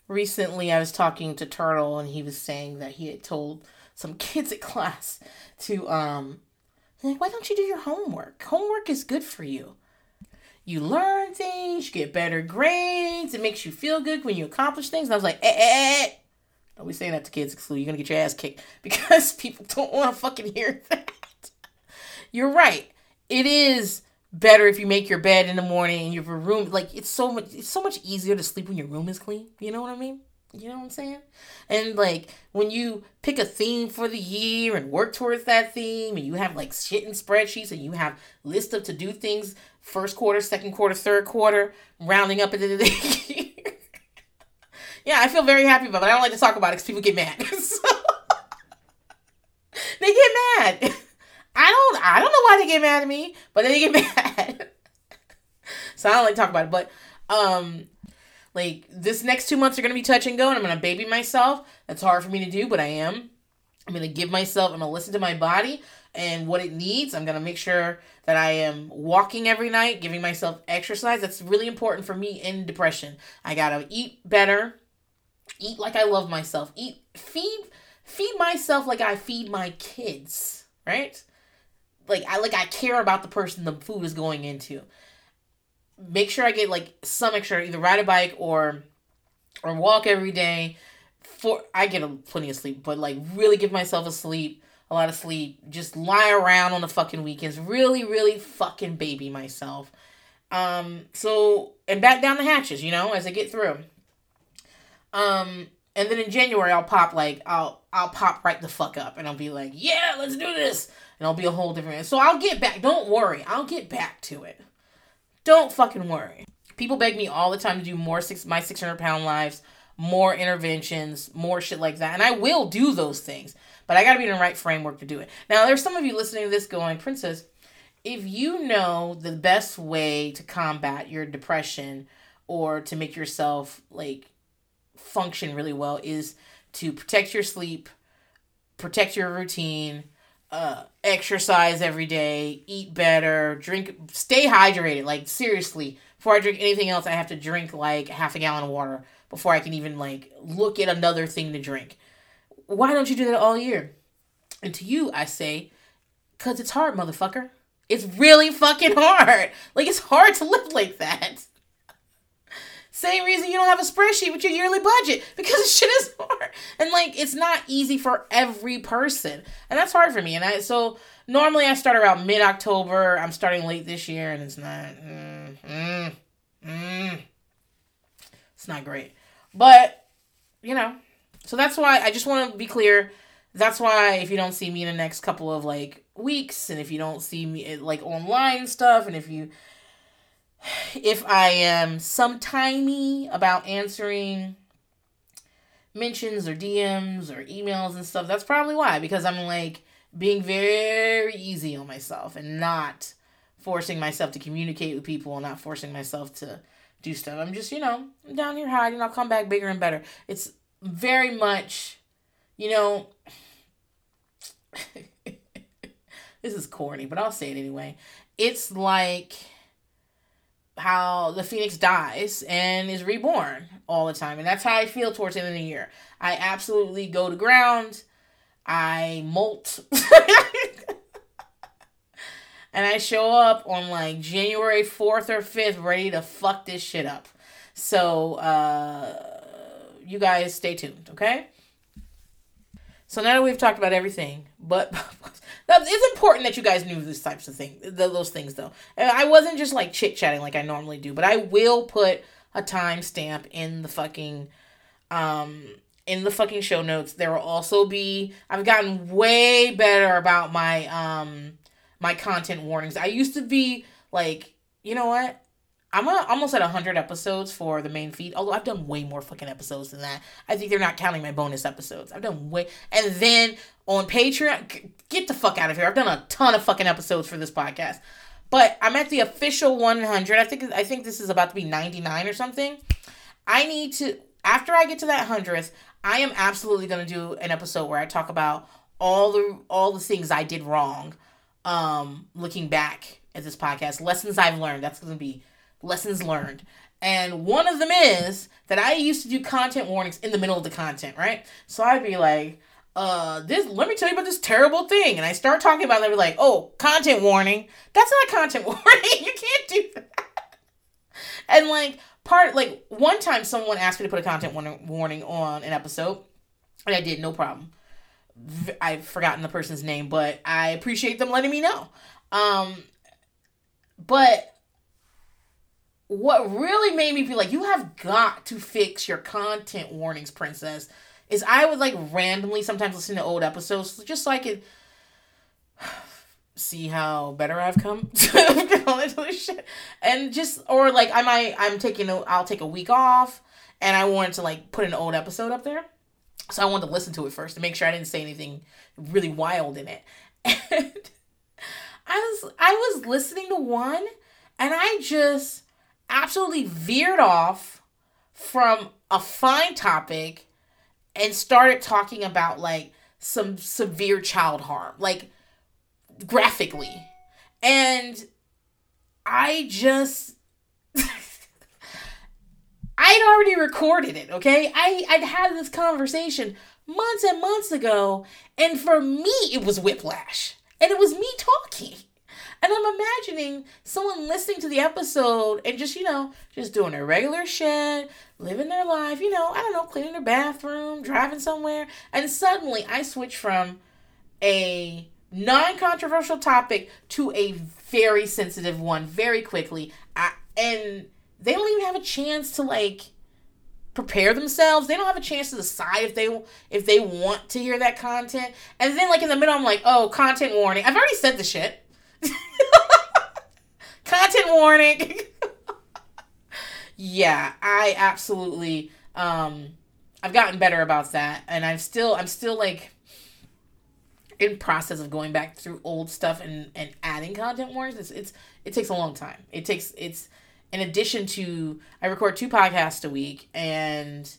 Recently I was talking to Turtle and he was saying that he had told some kids at class to um like, why don't you do your homework? Homework is good for you. You learn things, you get better grades, it makes you feel good when you accomplish things. And I was like, eh, eh, eh. eh. Don't be saying that to kids you're gonna get your ass kicked because people don't want to fucking hear that. You're right. It is better if you make your bed in the morning and your room like it's so much it's so much easier to sleep when your room is clean. You know what I mean? You know what I'm saying? And like when you pick a theme for the year and work towards that theme, and you have like shit in spreadsheets, and you have list of to do things first quarter, second quarter, third quarter, rounding up into the end of the year. yeah, I feel very happy about it. I don't like to talk about it because people get mad. so, they get mad. I don't. I don't know why they get mad at me, but they get mad. so I don't like to talk about it, but um like this next two months are gonna be touch and go, and I'm gonna baby myself. That's hard for me to do, but I am. I'm gonna give myself. I'm gonna listen to my body and what it needs. I'm gonna make sure that I am walking every night, giving myself exercise. That's really important for me in depression. I gotta eat better, eat like I love myself, eat feed feed myself like I feed my kids. Right? Like I like I care about the person the food is going into make sure I get like some extra either ride a bike or or walk every day. For I get a, plenty of sleep, but like really give myself a sleep, a lot of sleep. Just lie around on the fucking weekends. Really, really fucking baby myself. Um. So and back down the hatches, you know, as I get through. Um. And then in January, I'll pop like I'll I'll pop right the fuck up, and I'll be like, yeah, let's do this, and I'll be a whole different. So I'll get back. Don't worry, I'll get back to it. Don't fucking worry. People beg me all the time to do more six my 600 pound lives, more interventions, more shit like that. And I will do those things. But I gotta be in the right framework to do it. Now there's some of you listening to this going, Princess, if you know the best way to combat your depression or to make yourself like function really well is to protect your sleep, protect your routine, uh, exercise every day, eat better, drink, stay hydrated. Like seriously, before I drink anything else, I have to drink like half a gallon of water before I can even like look at another thing to drink. Why don't you do that all year? And to you, I say, cause it's hard, motherfucker. It's really fucking hard. Like it's hard to live like that. Same reason you don't have a spreadsheet with your yearly budget because shit is hard. And like it's not easy for every person. And that's hard for me. And I so normally I start around mid October. I'm starting late this year and it's not mm, mm, mm, it's not great. But you know, so that's why I just want to be clear. That's why if you don't see me in the next couple of like weeks and if you don't see me like online stuff and if you if I am sometimey about answering mentions or DMs or emails and stuff, that's probably why. Because I'm like being very easy on myself and not forcing myself to communicate with people and not forcing myself to do stuff. I'm just, you know, down here hiding. I'll come back bigger and better. It's very much, you know, this is corny, but I'll say it anyway. It's like how the phoenix dies and is reborn all the time. And that's how I feel towards the end of the year. I absolutely go to ground. I molt. and I show up on like January 4th or 5th ready to fuck this shit up. So, uh, you guys stay tuned, okay? So now that we've talked about everything, but it's important that you guys knew these types of things, those things though. I wasn't just like chit chatting like I normally do, but I will put a timestamp in the fucking, um, in the fucking show notes. There will also be. I've gotten way better about my um my content warnings. I used to be like, you know what? I'm a, almost at 100 episodes for the main feed, although I've done way more fucking episodes than that. I think they're not counting my bonus episodes. I've done way. And then on Patreon, get the fuck out of here. I've done a ton of fucking episodes for this podcast. But I'm at the official 100. I think I think this is about to be 99 or something. I need to after I get to that 100th, I am absolutely going to do an episode where I talk about all the all the things I did wrong um looking back at this podcast, lessons I've learned. That's going to be lessons learned. And one of them is that I used to do content warnings in the middle of the content, right? So I'd be like, uh, this, let me tell you about this terrible thing. And I start talking about it, they'd be like, oh, content warning. That's not content warning. you can't do that. And like, part, like, one time someone asked me to put a content warning on an episode, and I did, no problem. I've forgotten the person's name, but I appreciate them letting me know. Um, but what really made me feel like you have got to fix your content warnings, princess, is I would like randomly sometimes listen to old episodes just so I could see how better I've come and just or like I might I'm taking a I'll take a week off and I wanted to like put an old episode up there. So I wanted to listen to it first to make sure I didn't say anything really wild in it. And I was I was listening to one and I just absolutely veered off from a fine topic and started talking about like some severe child harm, like graphically. And I just I'd already recorded it, okay? I, I'd had this conversation months and months ago, and for me it was whiplash. And it was me talking. And I'm imagining someone listening to the episode and just, you know, just doing their regular shit, living their life, you know, I don't know, cleaning their bathroom, driving somewhere. And suddenly I switch from a non controversial topic to a very sensitive one very quickly. I, and they don't even have a chance to like prepare themselves. They don't have a chance to decide if they if they want to hear that content. And then like in the middle I'm like, "Oh, content warning. I've already said the shit." Content warning. yeah, I absolutely um I've gotten better about that and I'm still I'm still like in process of going back through old stuff and and adding content warnings. It's, it's it takes a long time. It takes it's in addition to I record two podcasts a week and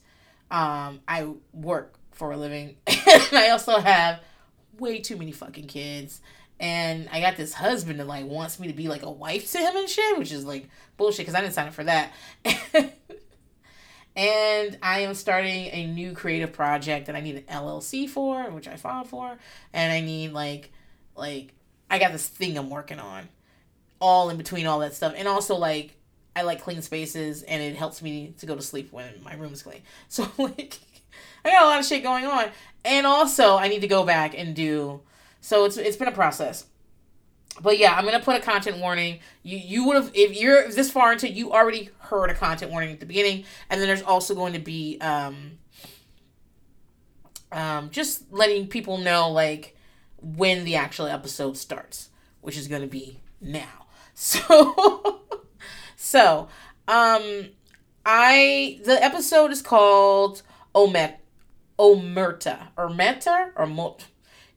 um I work for a living and I also have way too many fucking kids and I got this husband that like wants me to be like a wife to him and shit, which is like bullshit because I didn't sign up for that. and I am starting a new creative project that I need an LLC for, which I filed for, and I need like like I got this thing I'm working on, all in between all that stuff, and also like I like clean spaces, and it helps me to go to sleep when my room is clean. So like I got a lot of shit going on, and also I need to go back and do so it's it's been a process. But yeah, I'm gonna put a content warning. You you would have if you're this far into you already heard a content warning at the beginning, and then there's also going to be um um just letting people know like when the actual episode starts, which is gonna be now. So so um I the episode is called Omet Omerta. Omerta or Mot.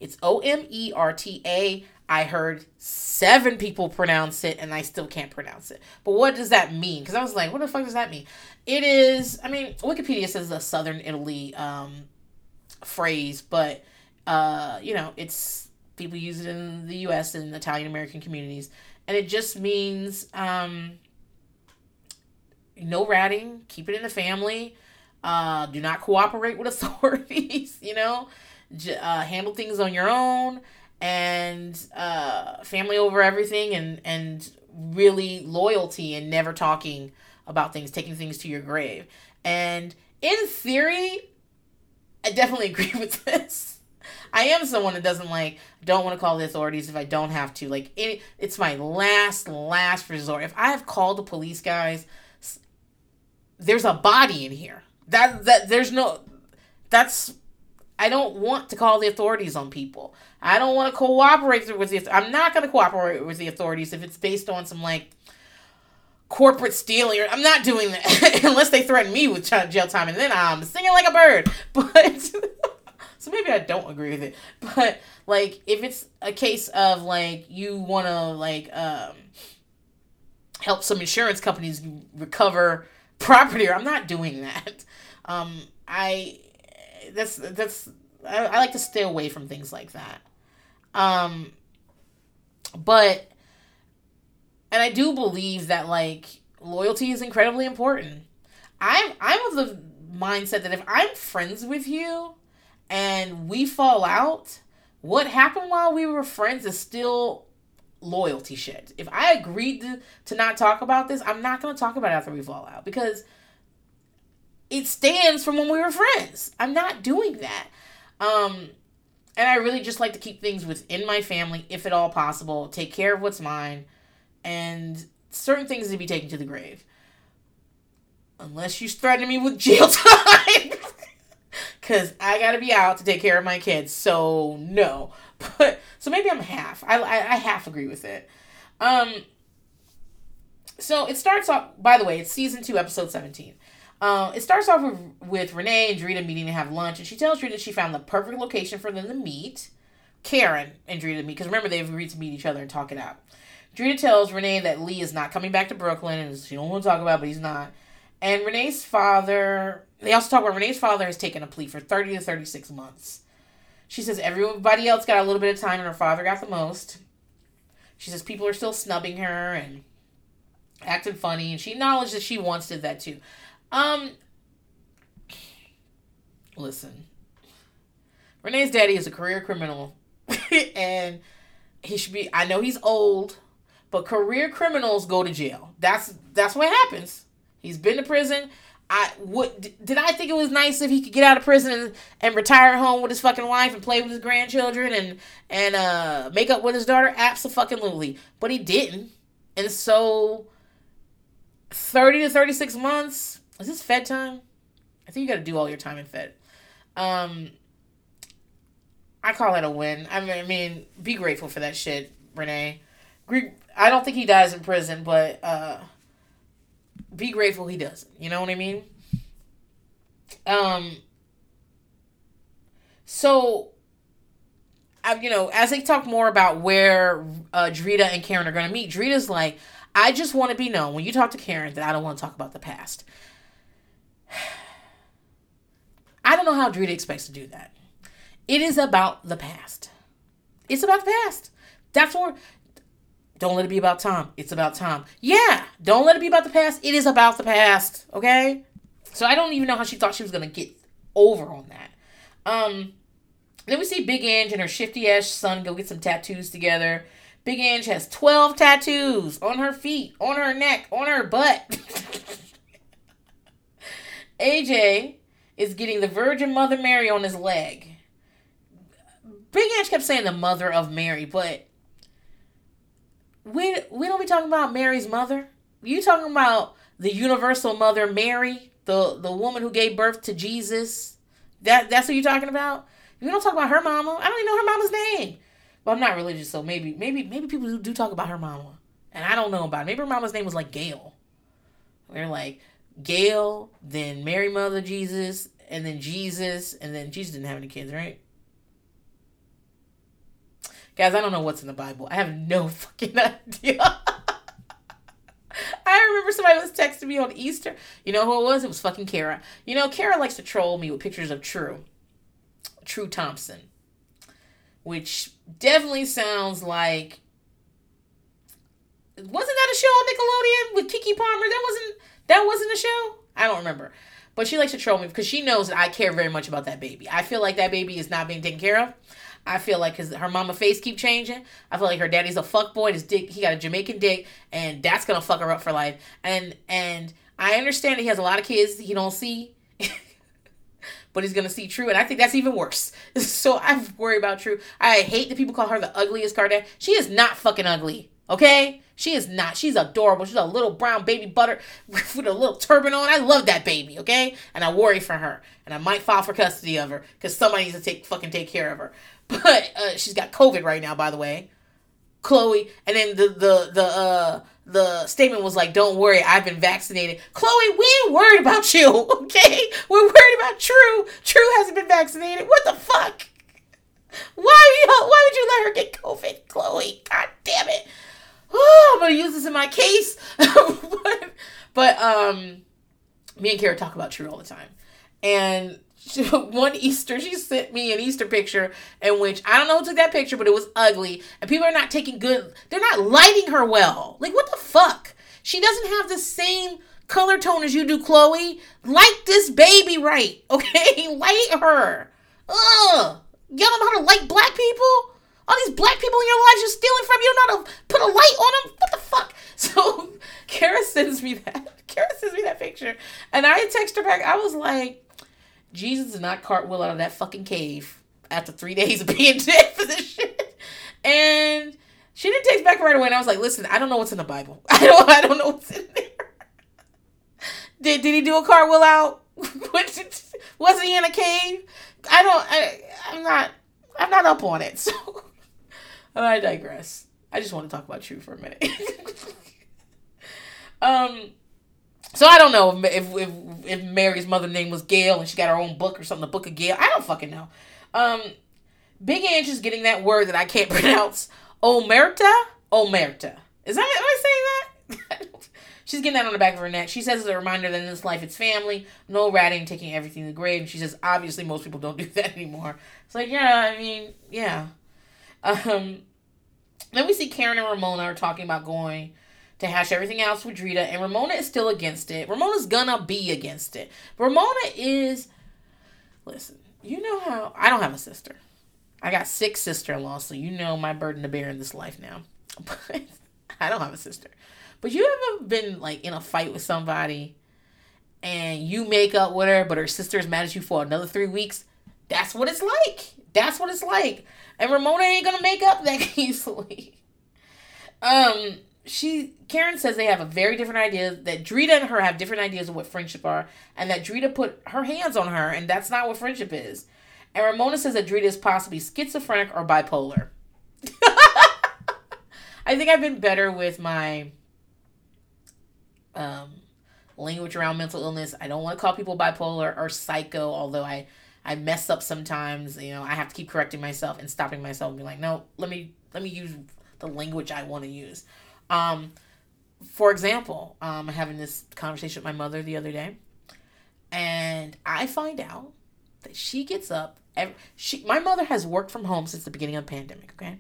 It's O M E R T A. I heard seven people pronounce it and I still can't pronounce it. But what does that mean? Because I was like, what the fuck does that mean? It is, I mean, Wikipedia says a southern Italy um, phrase, but, uh, you know, it's people use it in the US and Italian American communities. And it just means um, no ratting, keep it in the family, uh, do not cooperate with authorities, you know, uh, handle things on your own and uh, family over everything and and really loyalty and never talking about things taking things to your grave. And in theory i definitely agree with this. I am someone that doesn't like don't want to call the authorities if i don't have to. Like it, it's my last last resort. If i have called the police guys there's a body in here. That that there's no that's I don't want to call the authorities on people. I don't want to cooperate with the. I'm not going to cooperate with the authorities if it's based on some like corporate stealing. I'm not doing that unless they threaten me with jail time, and then I'm singing like a bird. But so maybe I don't agree with it. But like, if it's a case of like you want to like um help some insurance companies recover property, or I'm not doing that. Um, I that's that's I, I like to stay away from things like that. Um, but and I do believe that like loyalty is incredibly important. I'm I'm of the mindset that if I'm friends with you and we fall out, what happened while we were friends is still loyalty shit. If I agreed to, to not talk about this, I'm not going to talk about it after we fall out because it stands from when we were friends. I'm not doing that. Um, and I really just like to keep things within my family, if at all possible, take care of what's mine, and certain things to be taken to the grave. Unless you threaten me with jail time. Because I gotta be out to take care of my kids, so no. But, so maybe I'm half. I, I, I half agree with it. Um, so it starts off, by the way, it's season 2, episode 17. Um, it starts off with, with Renee and Drita meeting to have lunch, and she tells Drita she found the perfect location for them to meet. Karen and Drita meet because remember they've agreed to meet each other and talk it out. Drita tells Renee that Lee is not coming back to Brooklyn, and she don't want to talk about, it, but he's not. And Renee's father, they also talk about Renee's father has taken a plea for thirty to thirty six months. She says everybody else got a little bit of time, and her father got the most. She says people are still snubbing her and acting funny, and she acknowledges that she once did that too. Um, listen, Renee's daddy is a career criminal, and he should be. I know he's old, but career criminals go to jail. That's that's what happens. He's been to prison. I would did I think it was nice if he could get out of prison and, and retire home with his fucking wife and play with his grandchildren and and uh make up with his daughter? Absolutely. But he didn't. And so 30 to 36 months is this Fed time? I think you got to do all your time in Fed. Um, I call that a win. I mean, I mean, be grateful for that shit, Renee. I don't think he dies in prison, but uh, be grateful he doesn't. You know what I mean? Um. So, I, you know, as they talk more about where uh, Drita and Karen are to meet, Drita's like, I just want to be known when you talk to Karen that I don't want to talk about the past. I don't know how Drita expects to do that. It is about the past. It's about the past. That's where. Don't let it be about Tom. It's about Tom. Yeah, don't let it be about the past. It is about the past. Okay. So I don't even know how she thought she was gonna get over on that. Um. Then we see Big Ange and her shifty ass son go get some tattoos together. Big Ange has 12 tattoos on her feet, on her neck, on her butt. AJ is getting the Virgin Mother Mary on his leg. Big Ange kept saying the mother of Mary, but we we don't be talking about Mary's mother. You talking about the universal mother Mary, the the woman who gave birth to Jesus. That that's what you're talking about. We don't talk about her mama. I don't even know her mama's name. But I'm not religious, so maybe maybe maybe people do, talk about her mama, and I don't know about it. Maybe her mama's name was like Gail. They're like, Gail, then Mary Mother Jesus, and then Jesus, and then Jesus didn't have any kids, right? Guys, I don't know what's in the Bible. I have no fucking idea. I remember somebody was texting me on Easter. You know who it was? It was fucking Kara. You know, Kara likes to troll me with pictures of True. True Thompson. Which definitely sounds like wasn't that a show on Nickelodeon with Keke Palmer? That wasn't that wasn't a show? I don't remember. But she likes to troll me because she knows that I care very much about that baby. I feel like that baby is not being taken care of. I feel like his her mama face keep changing. I feel like her daddy's a fuck boy. His dick, he got a Jamaican dick, and that's gonna fuck her up for life. And and I understand that he has a lot of kids he don't see, but he's gonna see True, and I think that's even worse. So I worry about True. I hate that people call her the ugliest Kardashian. She is not fucking ugly. Okay, she is not. She's adorable. She's a little brown baby butter with a little turban on. I love that baby. Okay, and I worry for her, and I might file for custody of her because somebody needs to take fucking take care of her. But uh, she's got COVID right now, by the way. Khloé, and then the the the uh the statement was like, "Don't worry, I've been vaccinated." Khloé, we ain't worried about you, okay? We're worried about True. True hasn't been vaccinated. What the fuck? Why? Why would you let her get COVID, Khloé? God damn it! Oh, I'm gonna use this in my case. but, but um, me and Kara talk about True all the time, and one Easter, she sent me an Easter picture in which I don't know who took that picture, but it was ugly. And people are not taking good, they're not lighting her well. Like, what the fuck? She doesn't have the same color tone as you do, Khloé. Light this baby right, okay? Light her. Ugh. Y'all don't know how to light black people? All these black people in your lives you're stealing from, you know to put a light on them? What the fuck? So, Kara sends me that. Kara sends me that picture. And I text her back. I was like, Jesus did not cartwheel out of that fucking cave after three days of being dead for this shit. And she didn't text back right away. And I was like, listen, I don't know what's in the Bible. I don't I don't know what's in there. Did did he do a cartwheel out? Wasn't he in a cave? I don't I I'm not I'm not up on it. So I digress. I just want to talk about True for a minute. um so I don't know if, if if Mary's mother name was Gail and she got her own book or something, the Book of Gail. I don't fucking know. Um, Big Ange is getting that word that I can't pronounce. Omerta, Omerta. Is that am I saying that? She's getting that on the back of her neck. She says it's a reminder that in this life it's family, no ratting, taking everything to the grave. And she says obviously most people don't do that anymore. It's like yeah, I mean yeah. Um, then we see Karen and Ramona are talking about going to hash everything else with Drita, and Ramona is still against it. Ramona's gonna be against it. Ramona is. Listen, you know how I don't have a sister. I got six sister in laws, so you know my burden to bear in this life now. But I don't have a sister. But you ever been like in a fight with somebody and you make up with her, but her sister's mad at you for another three weeks? That's what it's like. That's what it's like. And Ramona ain't gonna make up that easily. Um, she Karen says they have a very different idea that Drita and her have different ideas of what friendship are, and that Drita put her hands on her, and that's not what friendship is. And Ramona says that Drita is possibly schizophrenic or bipolar. I think I've been better with my um, language around mental illness. I don't want to call people bipolar or psycho, although I I mess up sometimes. You know, I have to keep correcting myself and stopping myself and be like, no, let me let me use the language I want to use. Um, for example, um, I'm having this conversation with my mother the other day, and I find out that she gets up. Every, she, my mother has worked from home since the beginning of the pandemic. Okay,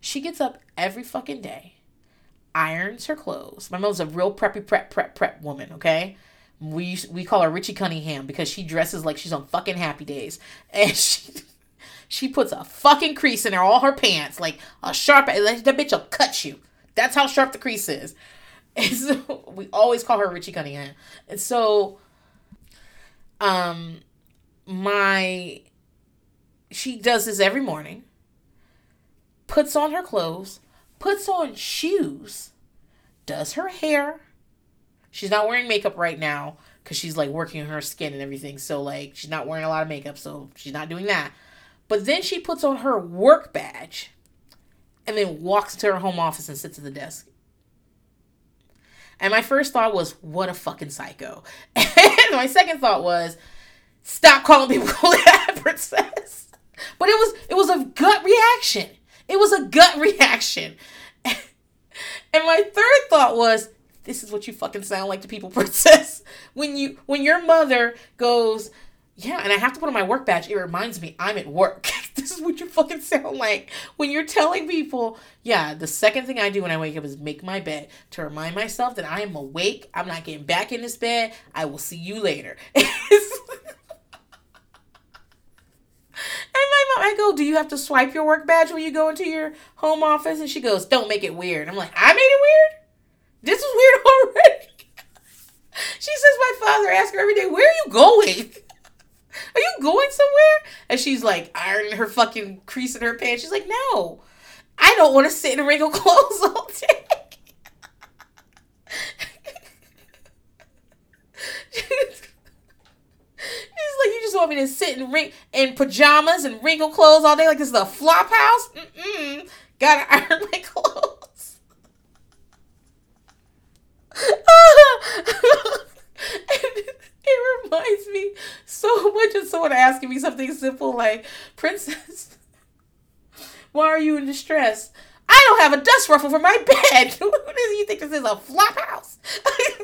she gets up every fucking day, irons her clothes. My mother's a real preppy prep prep prep woman. Okay, we we call her Richie Cunningham because she dresses like she's on fucking Happy Days, and she she puts a fucking crease in her all her pants like a sharp. That bitch will cut you. That's how sharp the crease is. And so we always call her Richie Cunningham. And so um my she does this every morning. Puts on her clothes, puts on shoes, does her hair. She's not wearing makeup right now cuz she's like working her skin and everything. So like she's not wearing a lot of makeup, so she's not doing that. But then she puts on her work badge and then walks to her home office and sits at the desk. And my first thought was, what a fucking psycho. and my second thought was, stop calling people that princess. But it was it was a gut reaction. It was a gut reaction. And my third thought was, this is what you fucking sound like to people, princess. When you when your mother goes, yeah, and I have to put on my work badge. It reminds me I'm at work. this is what you fucking sound like when you're telling people, yeah, the second thing I do when I wake up is make my bed to remind myself that I am awake. I'm not getting back in this bed. I will see you later. and my mom, I go, do you have to swipe your work badge when you go into your home office? And she goes, don't make it weird. I'm like, I made it weird? This is weird already. she says my father asks her every day, where are you going? Are you going somewhere? And she's like ironing her fucking crease in her pants. She's like, No, I don't want to sit in wrinkled clothes all day. She's like, you just want me to sit in ring in pajamas and wrinkled clothes all day like this is a flop house? Mm-mm. Gotta iron my clothes. it reminds me so much of someone asking me something simple like, Princess, why are you in distress? I don't have a dust ruffle for my bed. Do you think this is a flop house?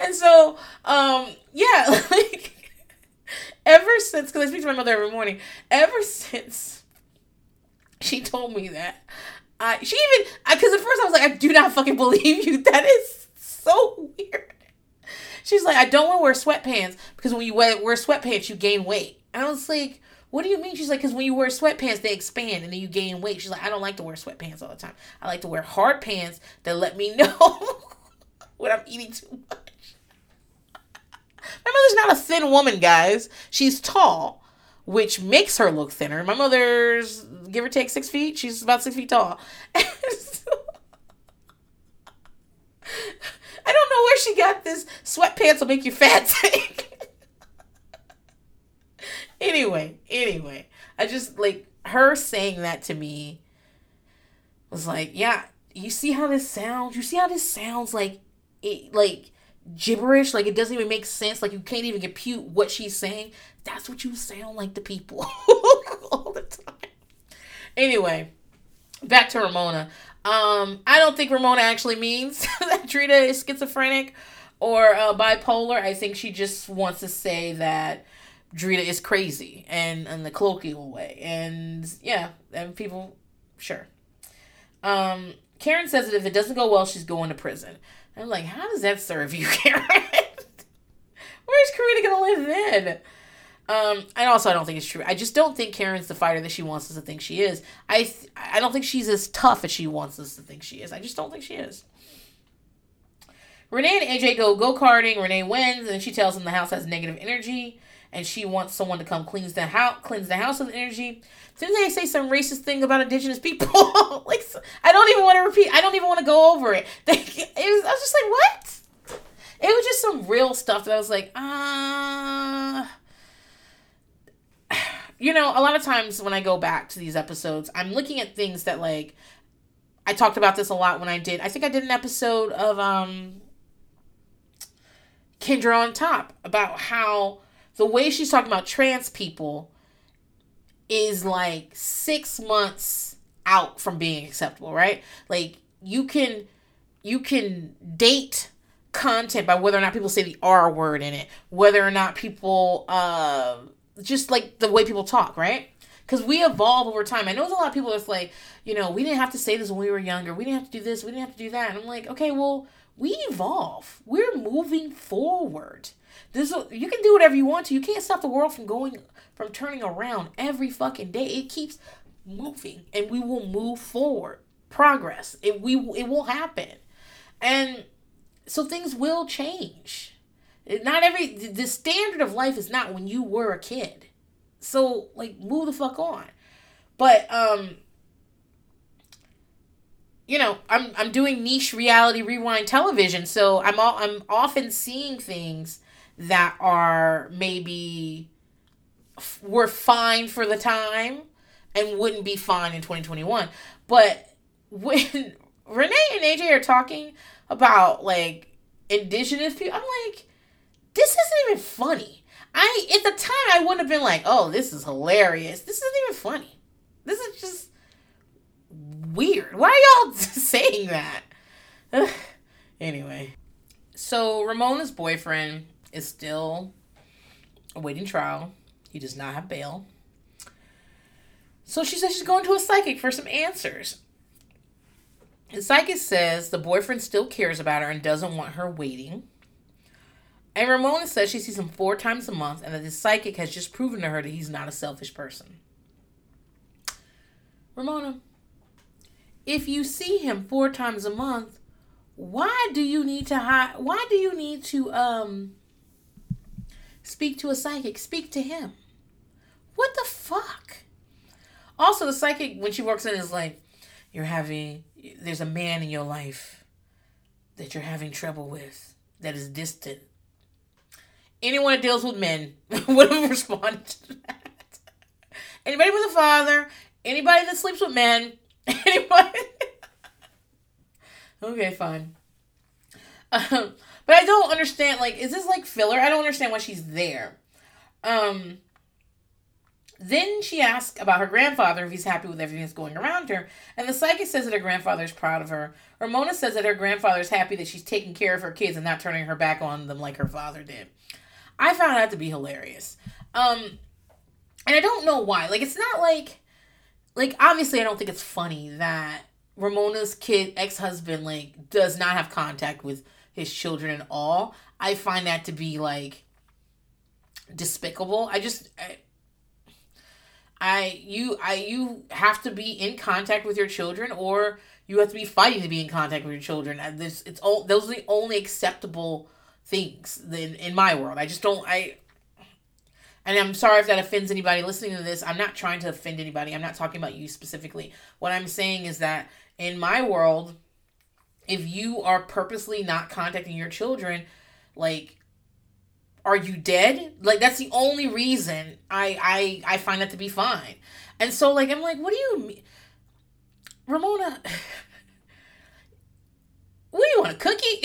and so, um, yeah, like ever since, because I speak to my mother every morning, ever since she told me that, I she even because at first I was like, I do not fucking believe you. That is so weird. She's like, I don't want to wear sweatpants because when you wear, wear sweatpants, you gain weight. And I was like, what do you mean? She's like, because when you wear sweatpants, they expand and then you gain weight. She's like, I don't like to wear sweatpants all the time. I like to wear hard pants that let me know when I'm eating too much. My mother's not a thin woman, guys. She's tall, which makes her look thinner. My mother's, give or take, six feet. She's about six feet tall. I don't know where she got this sweatpants will make you fat thing. anyway, anyway, I just like her saying that to me was like, yeah, you see how this sounds? You see how this sounds like it like gibberish, like it doesn't even make sense, like you can't even compute what she's saying. That's what you sound like to people all the time. Anyway, back to Ramona. Um, I don't think Ramona actually means that Drita is schizophrenic or uh, bipolar. I think she just wants to say that Drita is crazy and in the colloquial way. And yeah, and people, sure. Um, Karen says that if it doesn't go well, she's going to prison. I'm like, how does that serve you, Karen? Where's Karina gonna live then? Um, and also, I don't think it's true. I just don't think Karen's the fighter that she wants us to think she is. I th- I don't think she's as tough as she wants us to think she is. I just don't think she is. Renee and AJ go go karting. Renee wins, and she tells them the house has negative energy, and she wants someone to come cleanse the house, cleanse the house of the energy. Then they say some racist thing about indigenous people. like I don't even want to repeat. I don't even want to go over it. It was, I was just like, what? It was just some real stuff that I was like, ah. Uh, you know, a lot of times when I go back to these episodes, I'm looking at things that like I talked about this a lot when I did. I think I did an episode of um Kendra on top about how the way she's talking about trans people is like 6 months out from being acceptable, right? Like you can you can date content by whether or not people say the R word in it, whether or not people uh just like the way people talk, right? Because we evolve over time. I know there's a lot of people that's like, you know, we didn't have to say this when we were younger. We didn't have to do this. We didn't have to do that. And I'm like, okay, well, we evolve. We're moving forward. This you can do whatever you want to. You can't stop the world from going from turning around every fucking day. It keeps moving, and we will move forward. Progress. It we it will happen, and so things will change. Not every the standard of life is not when you were a kid. So like move the fuck on. But um you know, I'm I'm doing niche reality rewind television, so I'm all I'm often seeing things that are maybe were fine for the time and wouldn't be fine in 2021. But when Renee and AJ are talking about like indigenous people, I'm like, this isn't even funny. I at the time I wouldn't have been like, oh, this is hilarious. This isn't even funny. This is just weird. Why are y'all saying that? anyway, so Ramona's boyfriend is still awaiting trial. He does not have bail. So she says she's going to a psychic for some answers. The psychic says the boyfriend still cares about her and doesn't want her waiting. And Ramona says she sees him four times a month and that the psychic has just proven to her that he's not a selfish person. Ramona, if you see him four times a month, why do you need to hide why do you need to um speak to a psychic? Speak to him. What the fuck? Also the psychic when she walks in is like, You're having there's a man in your life that you're having trouble with that is distant anyone that deals with men would have responded to that. Anybody with a father, anybody that sleeps with men, anybody. okay, fine. Um, but I don't understand. Like, is this like filler? I don't understand why she's there. Um. Then she asks about her grandfather if he's happy with everything that's going around her, and the psychic says that her grandfather is proud of her. Ramona says that her grandfather is happy that she's taking care of her kids and not turning her back on them like her father did. I found that to be hilarious. Um, and I don't know why. Like, it's not like, like obviously, I don't think it's funny that Ramona's kid ex husband like does not have contact with his children at all. I find that to be like despicable. I just. I, I you I you have to be in contact with your children or you have to be fighting to be in contact with your children. And this it's all those are the only acceptable things in, in my world. I just don't I and I'm sorry if that offends anybody listening to this. I'm not trying to offend anybody. I'm not talking about you specifically. What I'm saying is that in my world, if you are purposely not contacting your children, like are you dead? Like that's the only reason I I I find that to be fine. And so like I'm like, what do you mean? Ramona, what do you want a cookie?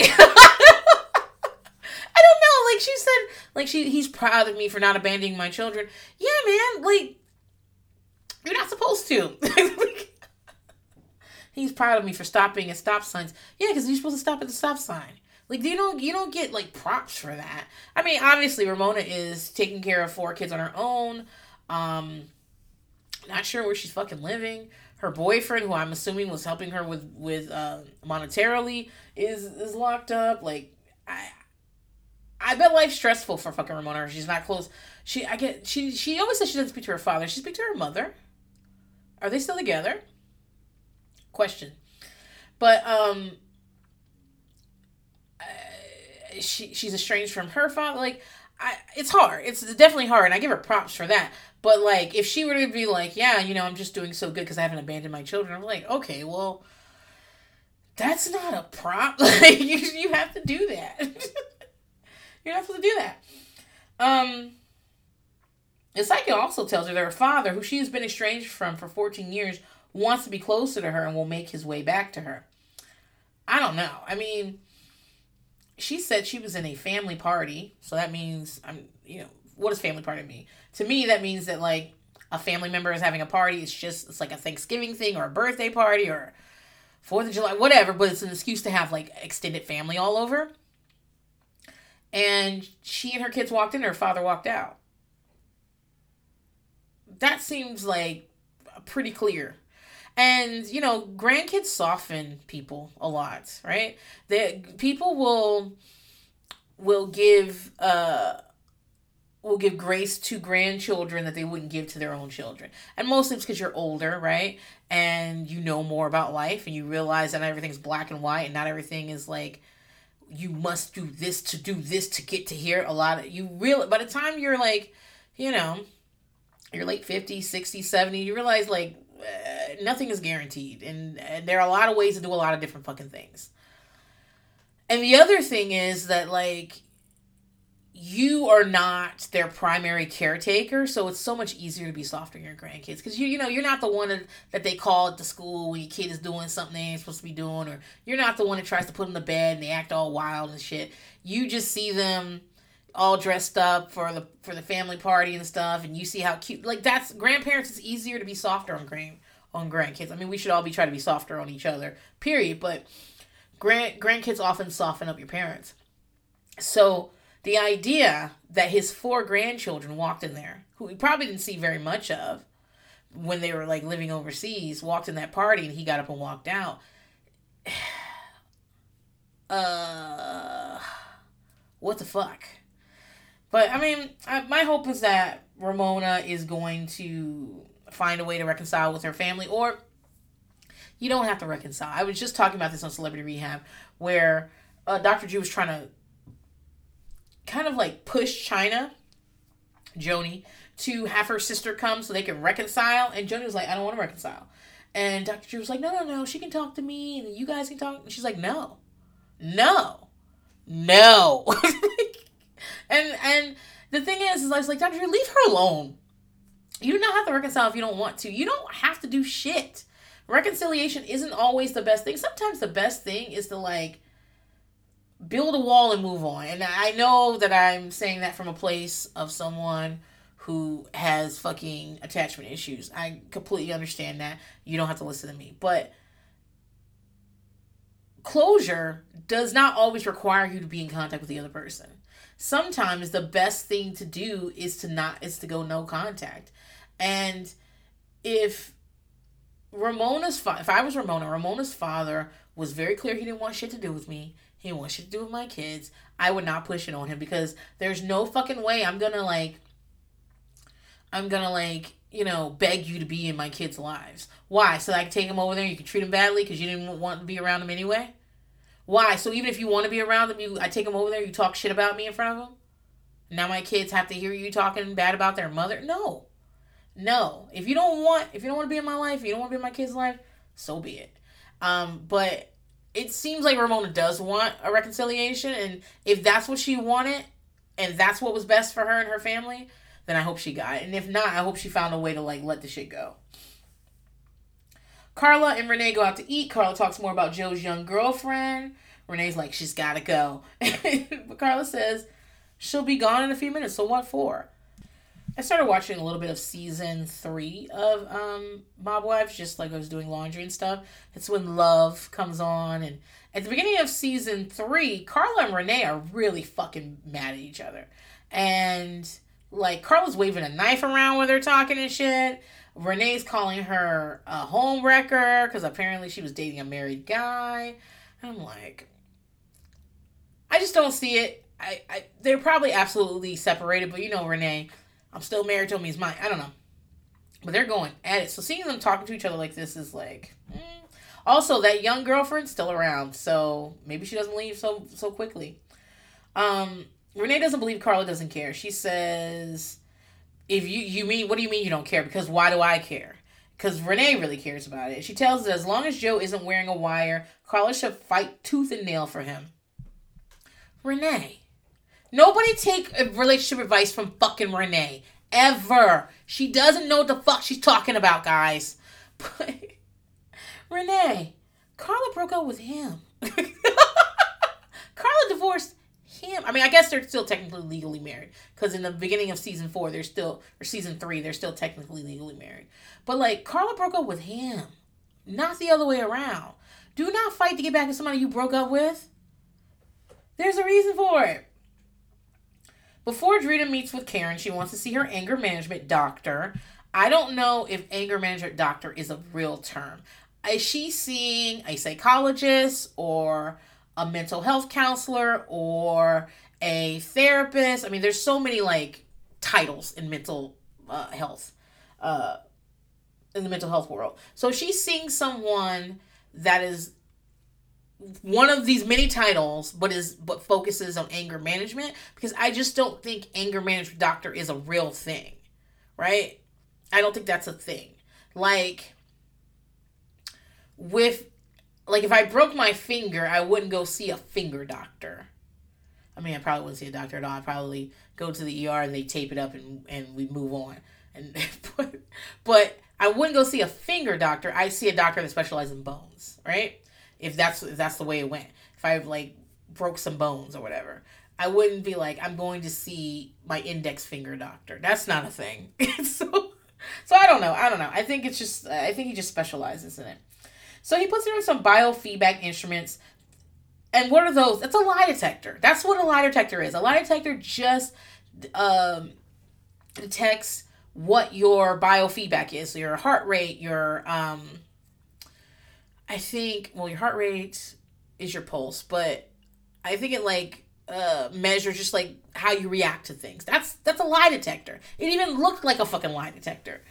I don't know. Like she said, like she he's proud of me for not abandoning my children. Yeah, man, like you're not supposed to. he's proud of me for stopping at stop signs. Yeah, because you're supposed to stop at the stop sign. Like you don't you don't get like props for that. I mean, obviously Ramona is taking care of four kids on her own. Um not sure where she's fucking living. Her boyfriend, who I'm assuming was helping her with with uh, monetarily, is is locked up. Like I I bet life's stressful for fucking Ramona. She's not close. She I get she she always says she doesn't speak to her father. She speaks to her mother. Are they still together? Question. But um uh, she she's estranged from her father like I, it's hard. It's definitely hard, and I give her props for that. But like, if she were to be like, "Yeah, you know, I'm just doing so good because I haven't abandoned my children," I'm like, "Okay, well, that's not a prop. Like, you you have to do that." You're not supposed to do that. Um, the psychic also tells her that her father, who she has been estranged from for 14 years, wants to be closer to her and will make his way back to her. I don't know. I mean, she said she was in a family party, so that means I'm, you know, what does family party mean? To me, that means that like a family member is having a party. It's just it's like a Thanksgiving thing or a birthday party or Fourth of July, whatever. But it's an excuse to have like extended family all over and she and her kids walked in, her father walked out. That seems like pretty clear. And you know, grandkids soften people a lot, right? That people will will give uh will give grace to grandchildren that they wouldn't give to their own children. And mostly it's because you're older, right? And you know more about life and you realize that everything's black and white and not everything is like you must do this to do this to get to here a lot of you really by the time you're like you know you're late 50s 60s 70s you realize like uh, nothing is guaranteed. And, and there are a lot of ways to do a lot of different fucking things. And the other thing is that like you are not their primary caretaker, so it's so much easier to be soft on your grandkids. Because you you know you're not the one that, that they call at the school when your kid is doing something they ain't supposed to be doing, or you're not the one that tries to put them to bed and they act all wild and shit. You just see them all dressed up for the for the family party and stuff and you see how cute like that's grandparents it's easier to be softer on grand on grandkids. I mean we should all be trying to be softer on each other period but grand grandkids often soften up your parents. So the idea that his four grandchildren walked in there who he probably didn't see very much of when they were like living overseas walked in that party and he got up and walked out. Uh what the fuck but I mean, I, my hope is that Ramona is going to find a way to reconcile with her family, or you don't have to reconcile. I was just talking about this on Celebrity Rehab, where uh, Dr. Drew was trying to kind of like push Chyna, Joanie, to have her sister come so they can reconcile. And Joanie was like, I don't want to reconcile. And Dr. Drew was like, no, no, no, she can talk to me and you guys can talk. And she's like, no, no, no. And and the thing is, is I was like, Dr. leave her alone. You do not have to reconcile if you don't want to. You don't have to do shit. Reconciliation isn't always the best thing. Sometimes the best thing is to like build a wall and move on. And I know that I'm saying that from a place of someone who has fucking attachment issues. I completely understand that. You don't have to listen to me. But closure does not always require you to be in contact with the other person sometimes the best thing to do is to not is to go no contact. And if Ramona's fa- if I was Ramona, Ramona's father was very clear he didn't want shit to do with me. He didn't want shit to do with my kids. I would not push it on him because there's no fucking way I'm gonna like I'm gonna like you know, beg you to be in my kids' lives. Why? So I can take them over there. You can treat them badly because you didn't want to be around them anyway. Why? So even if you want to be around them, you I take them over there, you talk shit about me in front of them. Now my kids have to hear you talking bad about their mother. No, no. If you don't want, if you don't want to be in my life, you don't want to be in my kid's life, so be it. Um, but it seems like Ramona does want a reconciliation, and if that's what she wanted, and that's what was best for her and her family, then I hope she got it. And if not, I hope she found a way to like let the shit go. Carla and Renee go out to eat. Carla talks more about Joe's young girlfriend. Renee's like, she's got to go. but Carla says she'll be gone in a few minutes. So what for? I started watching a little bit of season three of um, Mob Wives, just like I was doing laundry and stuff. It's when love comes on. And at the beginning of season three, Carla and Renee are really fucking mad at each other. And like Carla's waving a knife around when they're talking and shit. Renee's calling her a home wrecker because apparently she was dating a married guy. I'm like, I just don't see it. I, I they're probably absolutely separated, but you know, Renee, I'm still married to him. He's mine. I don't know, but they're going at it. So seeing them talking to each other like this is like. Mm. Also, that young girlfriend's still around, so maybe she doesn't leave so so quickly. Um, Renee doesn't believe Carla doesn't care. She says if you you mean what do you mean you don't care? Because why do I care? Because Renee really cares about it. She tells us as long as Joe isn't wearing a wire, Carla should fight tooth and nail for him. Renee. Nobody take relationship advice from fucking Renee. Ever. She doesn't know what the fuck she's talking about, guys. But Renee, Carla broke up with him. Carla divorced I mean, I guess they're still technically legally married because in the beginning of season four, they're still or season three, they're still technically legally married. But like Carla broke up with him, not the other way around. Do not fight to get back with somebody you broke up with. There's a reason for it. Before Drita meets with Karen, she wants to see her anger management doctor. I don't know if anger management doctor is a real term. Is she seeing a psychologist or a mental health counselor or a therapist. I mean, there's so many like titles in mental uh, health, uh, in the mental health world. So she's seeing someone that is one of these many titles but is but focuses on anger management because I just don't think anger management doctor is a real thing. Right? I don't think that's a thing. Like with like if I broke my finger, I wouldn't go see a finger doctor. I mean, I probably wouldn't see a doctor at all. I'd probably go to the ER and they tape it up and and we move on. And but, but I wouldn't go see a finger doctor. I see a doctor that specializes in bones, right? If that's if that's the way it went. If I've like broke some bones or whatever. I wouldn't be like, I'm going to see my index finger doctor. That's not a thing. so, so I don't know. I don't know. I think it's just, I think he just specializes in it. So he puts her in some biofeedback instruments. And what are those? It's a lie detector. That's what a lie detector is. A lie detector just um, detects what your biofeedback is. So your heart rate, your um, I think well your heart rate is your pulse, but I think it like uh measures just like how you react to things. That's that's a lie detector. It even looked like a fucking lie detector.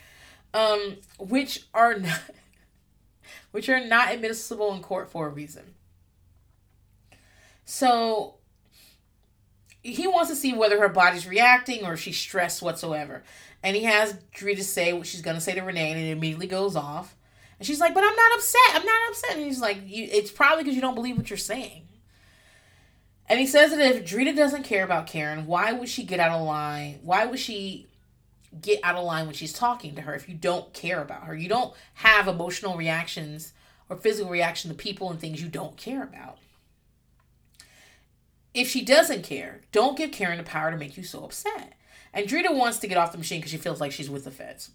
Um which are not which are not admissible in court for a reason. So he wants to see whether her body's reacting or she's stressed whatsoever. And he has Drita say what she's gonna say to Renee, and it immediately goes off. And she's like, "But I'm not upset. I'm not upset." And he's like, "It's probably because you don't believe what you're saying." And he says that if Drita doesn't care about Karen, why would she get out of line? Why would she get out of line when she's talking to her if you don't care about her? You don't have emotional reactions or physical reaction to people and things you don't care about. If she doesn't care, don't give Karen the power to make you so upset. And Drita wants to get off the machine because she feels like she's with the feds.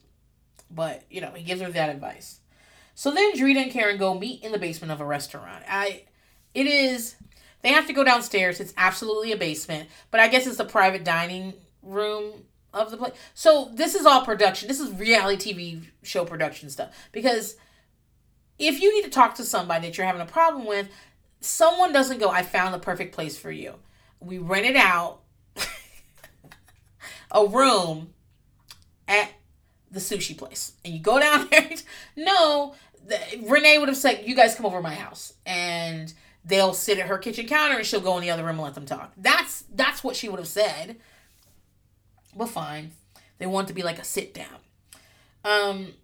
But, you know, he gives her that advice. So then Drita and Karen go meet in the basement of a restaurant. I it is they have to go downstairs. It's absolutely a basement, but I guess it's a private dining room of the place. So this is all production. This is reality TV show production stuff because if you need to talk to somebody that you're having a problem with, someone doesn't go, I found the perfect place for you. We rented out a room at the sushi place. And you go down there. no, the, Renee would have said, You guys come over my house. And they'll sit at her kitchen counter and she'll go in the other room and let them talk. That's that's what she would have said. But fine. They want to be like a sit down. Um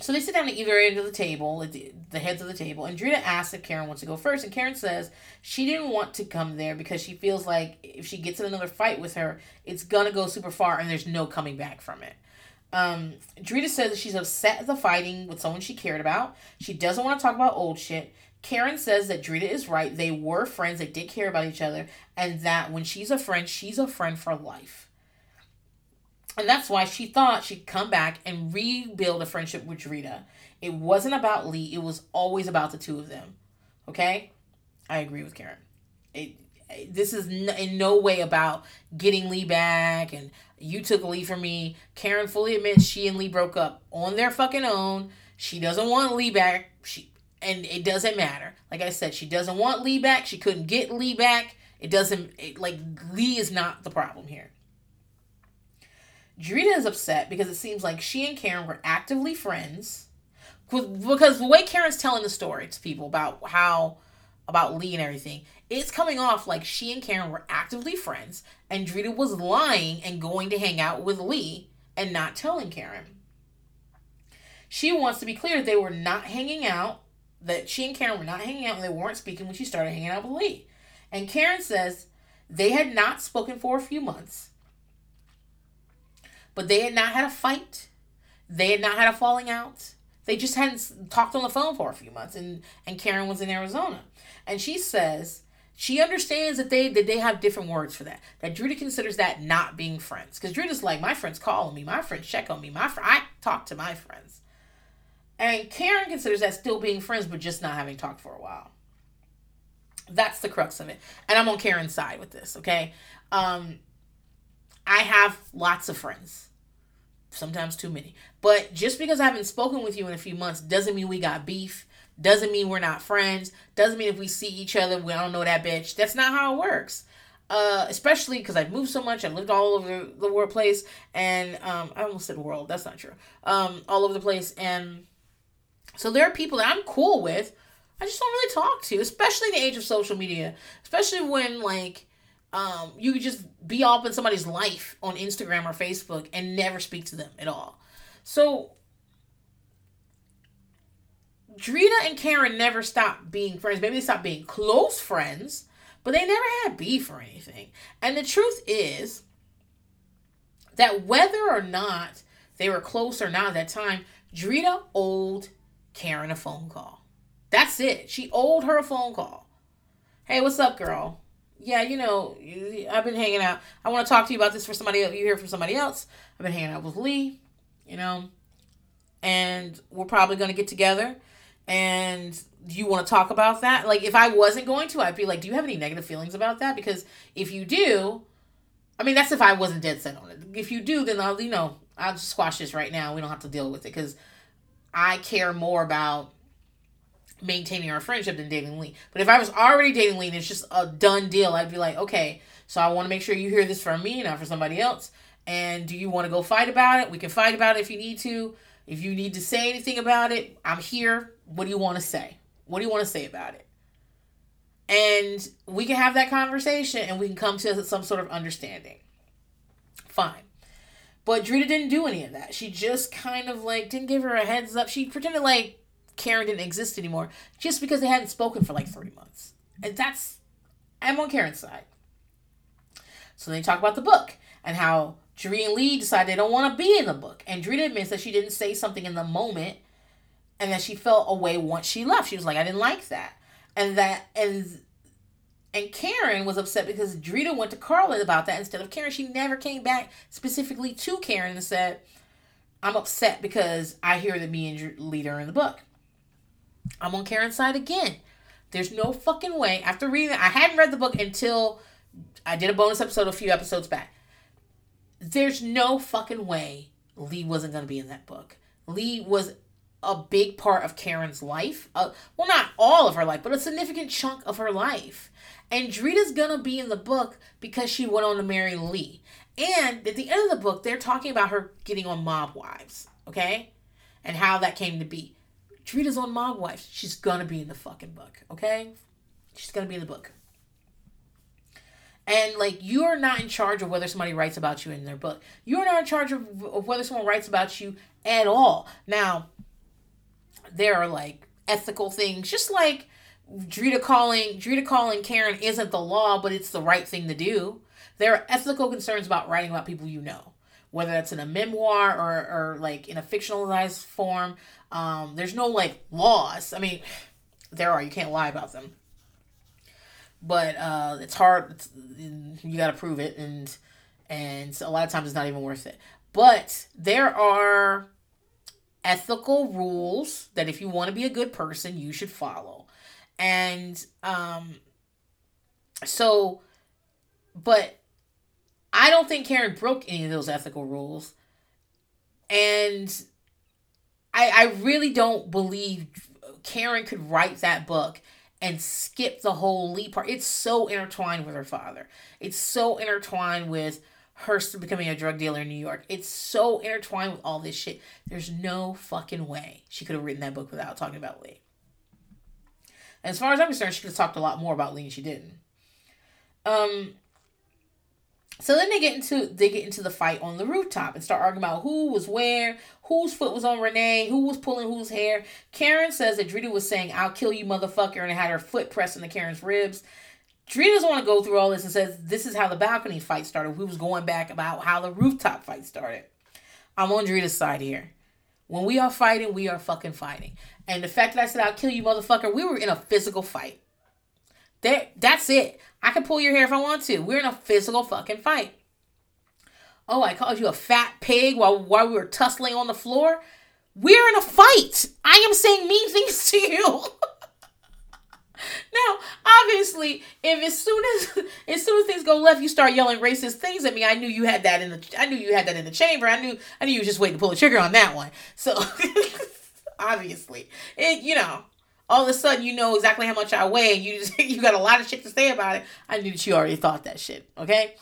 so they sit down at either end of the table, the heads of the table, and Drita asks if Karen wants to go first. And Karen says she didn't want to come there because she feels like if she gets in another fight with her, it's gonna go super far and there's no coming back from it. Um, Drita says that she's upset at the fighting with someone she cared about. She doesn't want to talk about old shit. Karen says that Drita is right. They were friends, they did care about each other, and that when she's a friend, she's a friend for life. And that's why she thought she'd come back and rebuild a friendship with Drita. It wasn't about Lee, it was always about the two of them. Okay? I agree with Karen. It, this is in no way about getting Lee back and you took Lee from me. Karen fully admits she and Lee broke up on their fucking own. She doesn't want Lee back. She and it doesn't matter. Like I said, she doesn't want Lee back. She couldn't get Lee back. It doesn't it, like Lee is not the problem here. Drita is upset because it seems like she and Karen were actively friends. Because the way Karen's telling the story to people about how, about Lee and everything, it's coming off like she and Karen were actively friends and Drita was lying and going to hang out with Lee and not telling Karen. She wants to be clear they were not hanging out, that she and Karen were not hanging out and they weren't speaking when she started hanging out with Lee. And Karen says they had not spoken for a few months but they had not had a fight. They had not had a falling out. They just hadn't talked on the phone for a few months, and and Karen was in Arizona, and she says she understands that they that they have different words for that. That Drita considers that not being friends, because Drita's like my friends call on me, my friends check on me, my fr- I talk to my friends, and Karen considers that still being friends, but just not having talked for a while. That's the crux of it, and I'm on Karen's side with this. Okay, um, I have lots of friends. Sometimes too many. But just because I haven't spoken with you in a few months doesn't mean we got beef. Doesn't mean we're not friends. Doesn't mean if we see each other, we don't know that bitch. That's not how it works. Uh, especially because I've moved so much. I've lived all over the workplace. And um, I almost said world. That's not true. Um, all over the place. And so there are people that I'm cool with. I just don't really talk to, especially in the age of social media. Especially when, like, um, you just be up in somebody's life on Instagram or Facebook and never speak to them at all. So Drita and Karen never stopped being friends. Maybe they stopped being close friends, but they never had beef or anything. And the truth is that whether or not they were close or not at that time, Drita owed Karen a phone call. That's it. She owed her a phone call. Hey, what's up, girl? yeah, you know, I've been hanging out. I want to talk to you about this for somebody else. You hear from somebody else. I've been hanging out with Lee, you know, and we're probably going to get together. And do you want to talk about that? Like, if I wasn't going to, I'd be like, do you have any negative feelings about that? Because if you do, I mean, that's if I wasn't dead set on it. If you do, then I'll, you know, I'll just squash this right now. We don't have to deal with it because I care more about maintaining our friendship than dating Lee. But if I was already dating Lee and it's just a done deal, I'd be like, okay, so I want to make sure you hear this from me, not for somebody else. And do you want to go fight about it? We can fight about it if you need to. If you need to say anything about it, I'm here. What do you want to say? What do you want to say about it? And we can have that conversation and we can come to some sort of understanding. Fine. But Drita didn't do any of that. She just kind of like didn't give her a heads up. She pretended like Karen didn't exist anymore just because they hadn't spoken for like three months. And that's, I'm on Karen's side. So they talk about the book and how Drita and Lee decide they don't want to be in the book. And Drita admits that she didn't say something in the moment and that she felt away once she left. She was like, I didn't like that. And that, and, and Karen was upset because Drita went to Carla about that instead of Karen. She never came back specifically to Karen and said, I'm upset because I hear that me and Lee are in the book. I'm on Karen's side again. There's no fucking way. After reading I hadn't read the book until I did a bonus episode a few episodes back. There's no fucking way Lee wasn't going to be in that book. Lee was a big part of Karen's life. Uh, well, not all of her life, but a significant chunk of her life. And Drita's to be in the book because she went on to marry Lee. And at the end of the book, they're talking about her getting on Mob Wives, okay? And how that came to be. Drita's on Mob Wives. She's gonna be in the fucking book, okay? She's gonna be in the book. And like you are not in charge of whether somebody writes about you in their book. You are not in charge of, of whether someone writes about you at all. Now, there are like ethical things, just like Drita calling Drita calling Karen isn't the law, but it's the right thing to do. There are ethical concerns about writing about people you know whether that's in a memoir or, or like in a fictionalized form. Um, there's no like laws. I mean, there are. You can't lie about them. But uh, it's hard. It's, you got to prove it, and and a lot of times it's not even worth it. But there are ethical rules that if you want to be a good person, you should follow. And um, so, but I don't think Karen broke any of those ethical rules. And I I really don't believe Karen could write that book and skip the whole Lee part. It's so intertwined with her father. It's so intertwined with her becoming a drug dealer in New York. It's so intertwined with all this shit. There's no fucking way she could have written that book without talking about Lee. As far as I'm concerned, she could have talked a lot more about Lee and she didn't. Um, so then they get into they get into the fight on the rooftop and start arguing about who was where, whose foot was on Renee, who was pulling whose hair. Karen says that Drita was saying, I'll kill you, motherfucker, and had her foot pressed into Karen's ribs. Drita doesn't want to go through all this and says this is how the balcony fight started. We was going back about how the rooftop fight started. I'm on Drita's side here. When we are fighting, we are fucking fighting. And the fact that I said I'll kill you, motherfucker, we were in a physical fight. That that's it. I can pull your hair if I want to. We're in a physical fucking fight. Oh, I called you a fat pig while while we were tussling on the floor. We're in a fight. I am saying mean things to you. Now, obviously, if as soon as as soon as things go left, you start yelling racist things at me, I knew you had that in the I knew you had that in the chamber. I knew I knew you were just waiting to pull the trigger on that one. So obviously, it you know all of a sudden you know exactly how much I weigh and you just, you got a lot of shit to say about it. I knew that you already thought that shit, okay?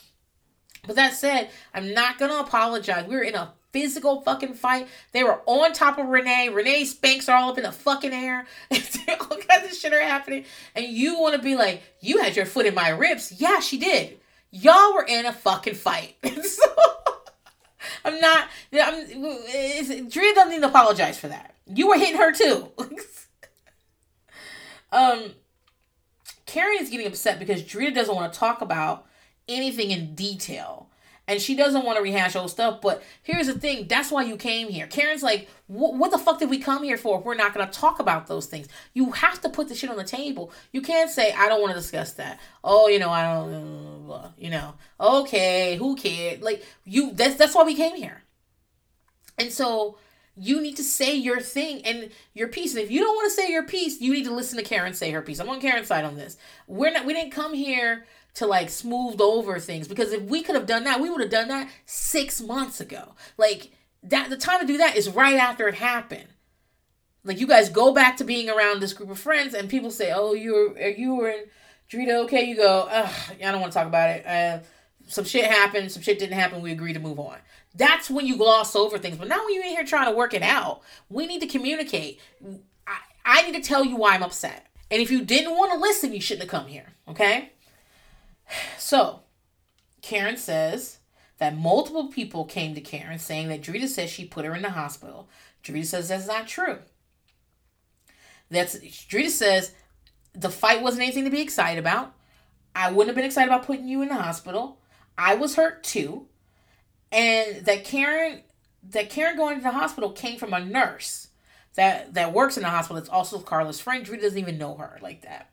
But that said, I'm not gonna apologize. We were in a physical fucking fight. They were on top of Renee. Renee's Spanx are all up in the fucking air. all kinds of shit are happening. And you wanna be like, you had your foot in my ribs. Yeah, she did. Y'all were in a fucking fight. so I'm not I'm Drita doesn't need to apologize for that. You were hitting her too. Um, Karen is getting upset because Drita doesn't want to talk about anything in detail. And she doesn't want to rehash old stuff. But here's the thing: that's why you came here. Karen's like, what the fuck did we come here for? If we're not gonna talk about those things, you have to put the shit on the table. You can't say I don't want to discuss that. Oh, you know, I don't, you know, okay, who cared? Like you, that's that's why we came here. And so you need to say your thing and your piece. And if you don't want to say your piece, you need to listen to Karen say her piece. I'm on Karen's side on this. We're not. We didn't come here to like smoothed over things because if we could have done that, we would have done that six months ago. Like that, the time to do that is right after it happened. Like you guys go back to being around this group of friends, and people say, "Oh, you're you were in Drita." Okay, you go. Ugh, I don't want to talk about it. Uh, some shit happened. Some shit didn't happen. We agreed to move on. That's when you gloss over things. But now when you're in here trying to work it out, we need to communicate. I, I need to tell you why I'm upset. And if you didn't want to listen, you shouldn't have come here. Okay. So, Karen says that multiple people came to Karen saying that Drita says she put her in the hospital. Drita says that's not true. That's Drita says the fight wasn't anything to be excited about. I wouldn't have been excited about putting you in the hospital. I was hurt too. And that Karen that Karen going to the hospital came from a nurse that that works in the hospital. It's also Carla's friend. Drita doesn't even know her like that.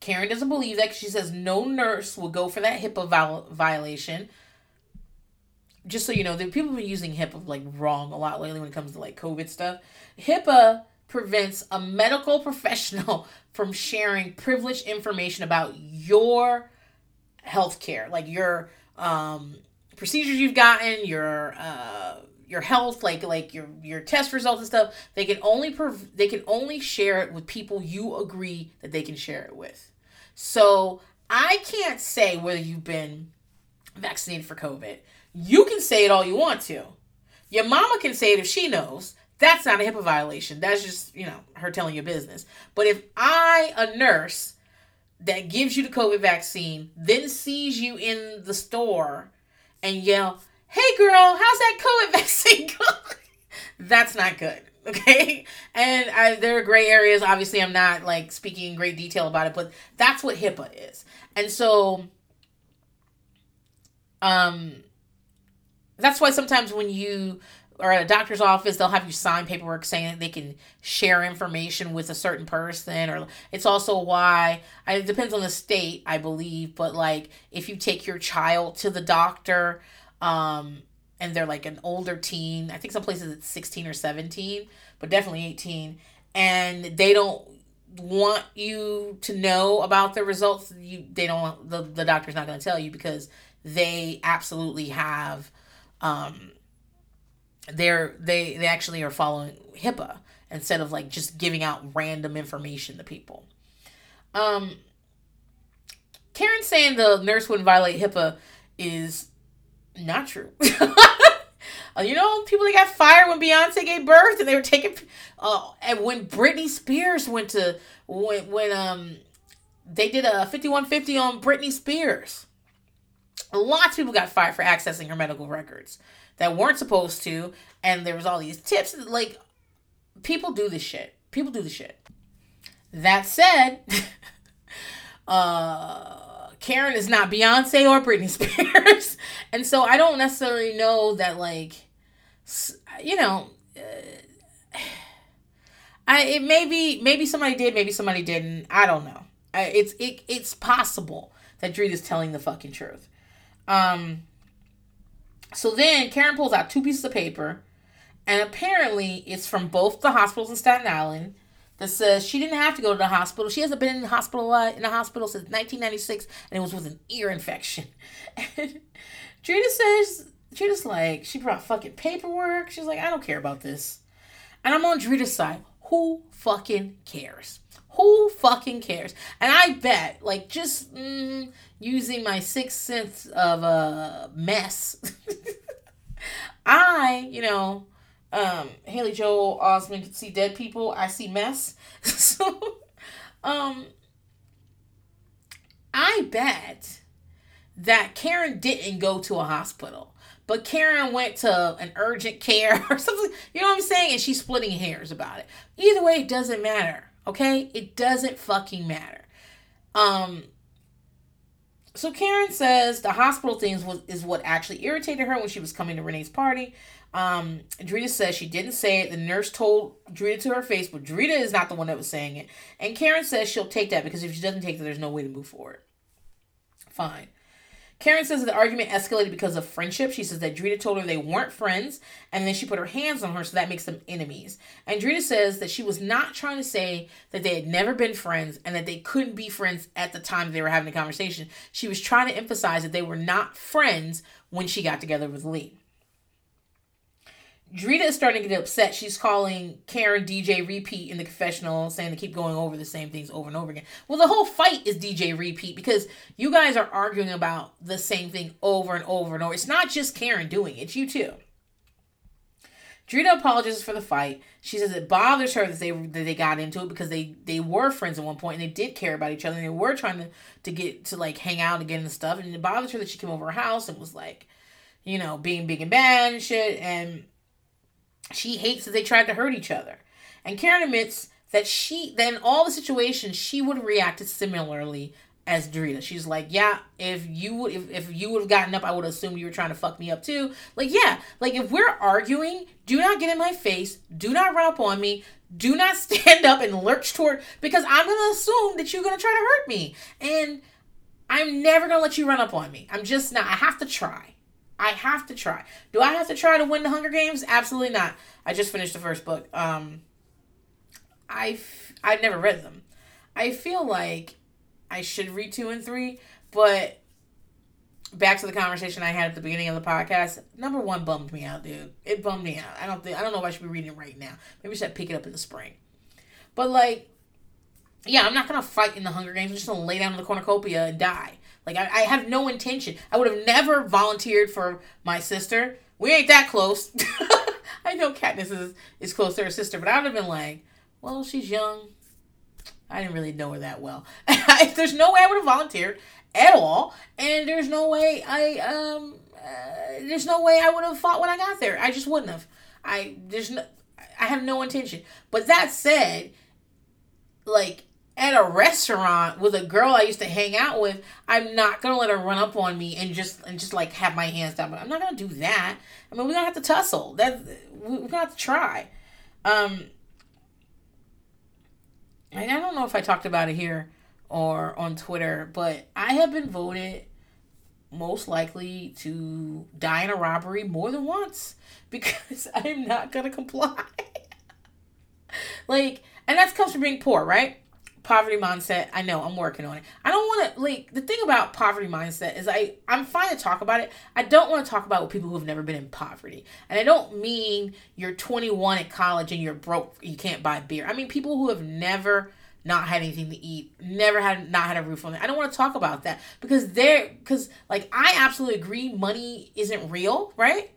Karen doesn't believe that. She says no nurse will go for that HIPAA viol- violation. Just so you know, the people have been using HIPAA like wrong a lot lately when it comes to like COVID stuff. HIPAA prevents a medical professional from sharing privileged information about your health care, like your um, procedures you've gotten, your uh, your health, like like your your test results and stuff. They can only prov- they can only share it with people you agree that they can share it with. So I can't say whether you've been vaccinated for COVID. You can say it all you want to. Your mama can say it if she knows. That's not a HIPAA violation. That's just, you know, her telling your business. But if I, a nurse that gives you the COVID vaccine, then sees you in the store and yell, hey girl, how's that COVID vaccine going? That's not good. Okay. And I, there are gray areas. Obviously, I'm not like speaking in great detail about it, but that's what HIPAA is. And so, um, that's why sometimes when you are at a doctor's office, they'll have you sign paperwork saying that they can share information with a certain person, or it's also why it depends on the state, I believe. But like, if you take your child to the doctor, um, and they're like an older teen. I think some places it's 16 or 17, but definitely 18. And they don't want you to know about the results. You they don't the, the doctor's not gonna tell you because they absolutely have um they're they they actually are following HIPAA instead of like just giving out random information to people. Um Karen saying the nurse wouldn't violate HIPAA is not true. uh, you know, people that got fired when Beyonce gave birth and they were taking. Uh, and when Britney Spears went to when when um they did a fifty one fifty on Britney Spears. Lots of people got fired for accessing her medical records that weren't supposed to, and there was all these tips. Like, people do this shit. People do this shit. That said, uh Karen is not Beyonce or Britney Spears. and so I don't necessarily know that, like, you know, uh, I it maybe maybe somebody did, maybe somebody didn't. I don't know. I, it's it it's possible that Drita is telling the fucking truth. Um. So then Karen pulls out two pieces of paper, and apparently it's from both the hospitals in Staten Island that says she didn't have to go to the hospital. She hasn't been in the hospital uh, in the hospital since 1996, and it was with an ear infection. Drita says, Drita's like, she brought fucking paperwork. She's like, I don't care about this. And I'm on Drita's side. Who fucking cares? Who fucking cares? And I bet, like, just mm, using my sixth sense of a uh, mess, I, you know, um, Haley Joel Osment see dead people. I see mess. so, um, I bet that Karen didn't go to a hospital, but Karen went to an urgent care or something. You know what I'm saying? And she's splitting hairs about it. Either way, it doesn't matter. Okay, it doesn't fucking matter. Um. so Karen says the hospital things was is what actually irritated her when she was coming to Renee's party. Um, Drita says she didn't say it. The nurse told Drita to her face, but Drita is not the one that was saying it. And Karen says she'll take that because if she doesn't take it, there's no way to move forward. Fine. Karen says the argument escalated because of friendship. She says that Drita told her they weren't friends, and then she put her hands on her, so that makes them enemies. And Drita says that she was not trying to say that they had never been friends and that they couldn't be friends at the time they were having the conversation. She was trying to emphasize that they were not friends when she got together with Lee. Drita is starting to get upset. She's calling Karen DJ Repeat in the confessional, saying they keep going over the same things over and over again. Well, the whole fight is DJ Repeat because you guys are arguing about the same thing over and over and over. It's not just Karen doing it, it's you too. Drita apologizes for the fight. She says it bothers her that they that they got into it because they they were friends at one point and they did care about each other and they were trying to to get to like hang out again and stuff. And it bothers her that she came over her house and was like, you know, being big and bad and shit. And she hates that they tried to hurt each other. And Karen admits that she, that in all the situations, she would have reacted similarly as Drita. She's like, yeah, if you would, if, if you would have gotten up, I would assume you were trying to fuck me up too. Like, yeah, like if we're arguing, do not get in my face, do not run up on me, do not stand up and lurch toward, because I'm gonna assume that you're gonna try to hurt me, and I'm never gonna let you run up on me. I'm just not. I have to try. I have to try. Do I have to try to win the Hunger Games? Absolutely not. I just finished the first book. Um, I I've never read them. I feel like I should read two and three, but back to the conversation I had at the beginning of the podcast. Number one bummed me out, dude. It bummed me out. I don't think I don't know if I should be reading it right now. Maybe I should pick it up in the spring. But like, yeah, I'm not gonna fight in the Hunger Games. I'm just gonna lay down in the cornucopia and die. Like I, I have no intention. I would have never volunteered for my sister. We ain't that close. I know Katniss is, is close to her sister, but I would have been like, well, she's young. I didn't really know her that well. there's no way I would have volunteered at all, and there's no way I um uh, there's no way I would have fought when I got there. I just wouldn't have. I there's no I have no intention. But that said, like at a restaurant with a girl I used to hang out with, I'm not gonna let her run up on me and just and just like have my hands down. But I'm not gonna do that. I mean, we're gonna have to tussle. That we're gonna have to try. Um, and I don't know if I talked about it here or on Twitter, but I have been voted most likely to die in a robbery more than once because I'm not gonna comply. like, and that comes from being poor, right? Poverty mindset. I know I'm working on it. I don't want to like the thing about poverty mindset is I I'm fine to talk about it. I don't want to talk about people who have never been in poverty. And I don't mean you're 21 at college and you're broke, you can't buy beer. I mean people who have never not had anything to eat, never had not had a roof on it. I don't want to talk about that because they're because like I absolutely agree money isn't real, right?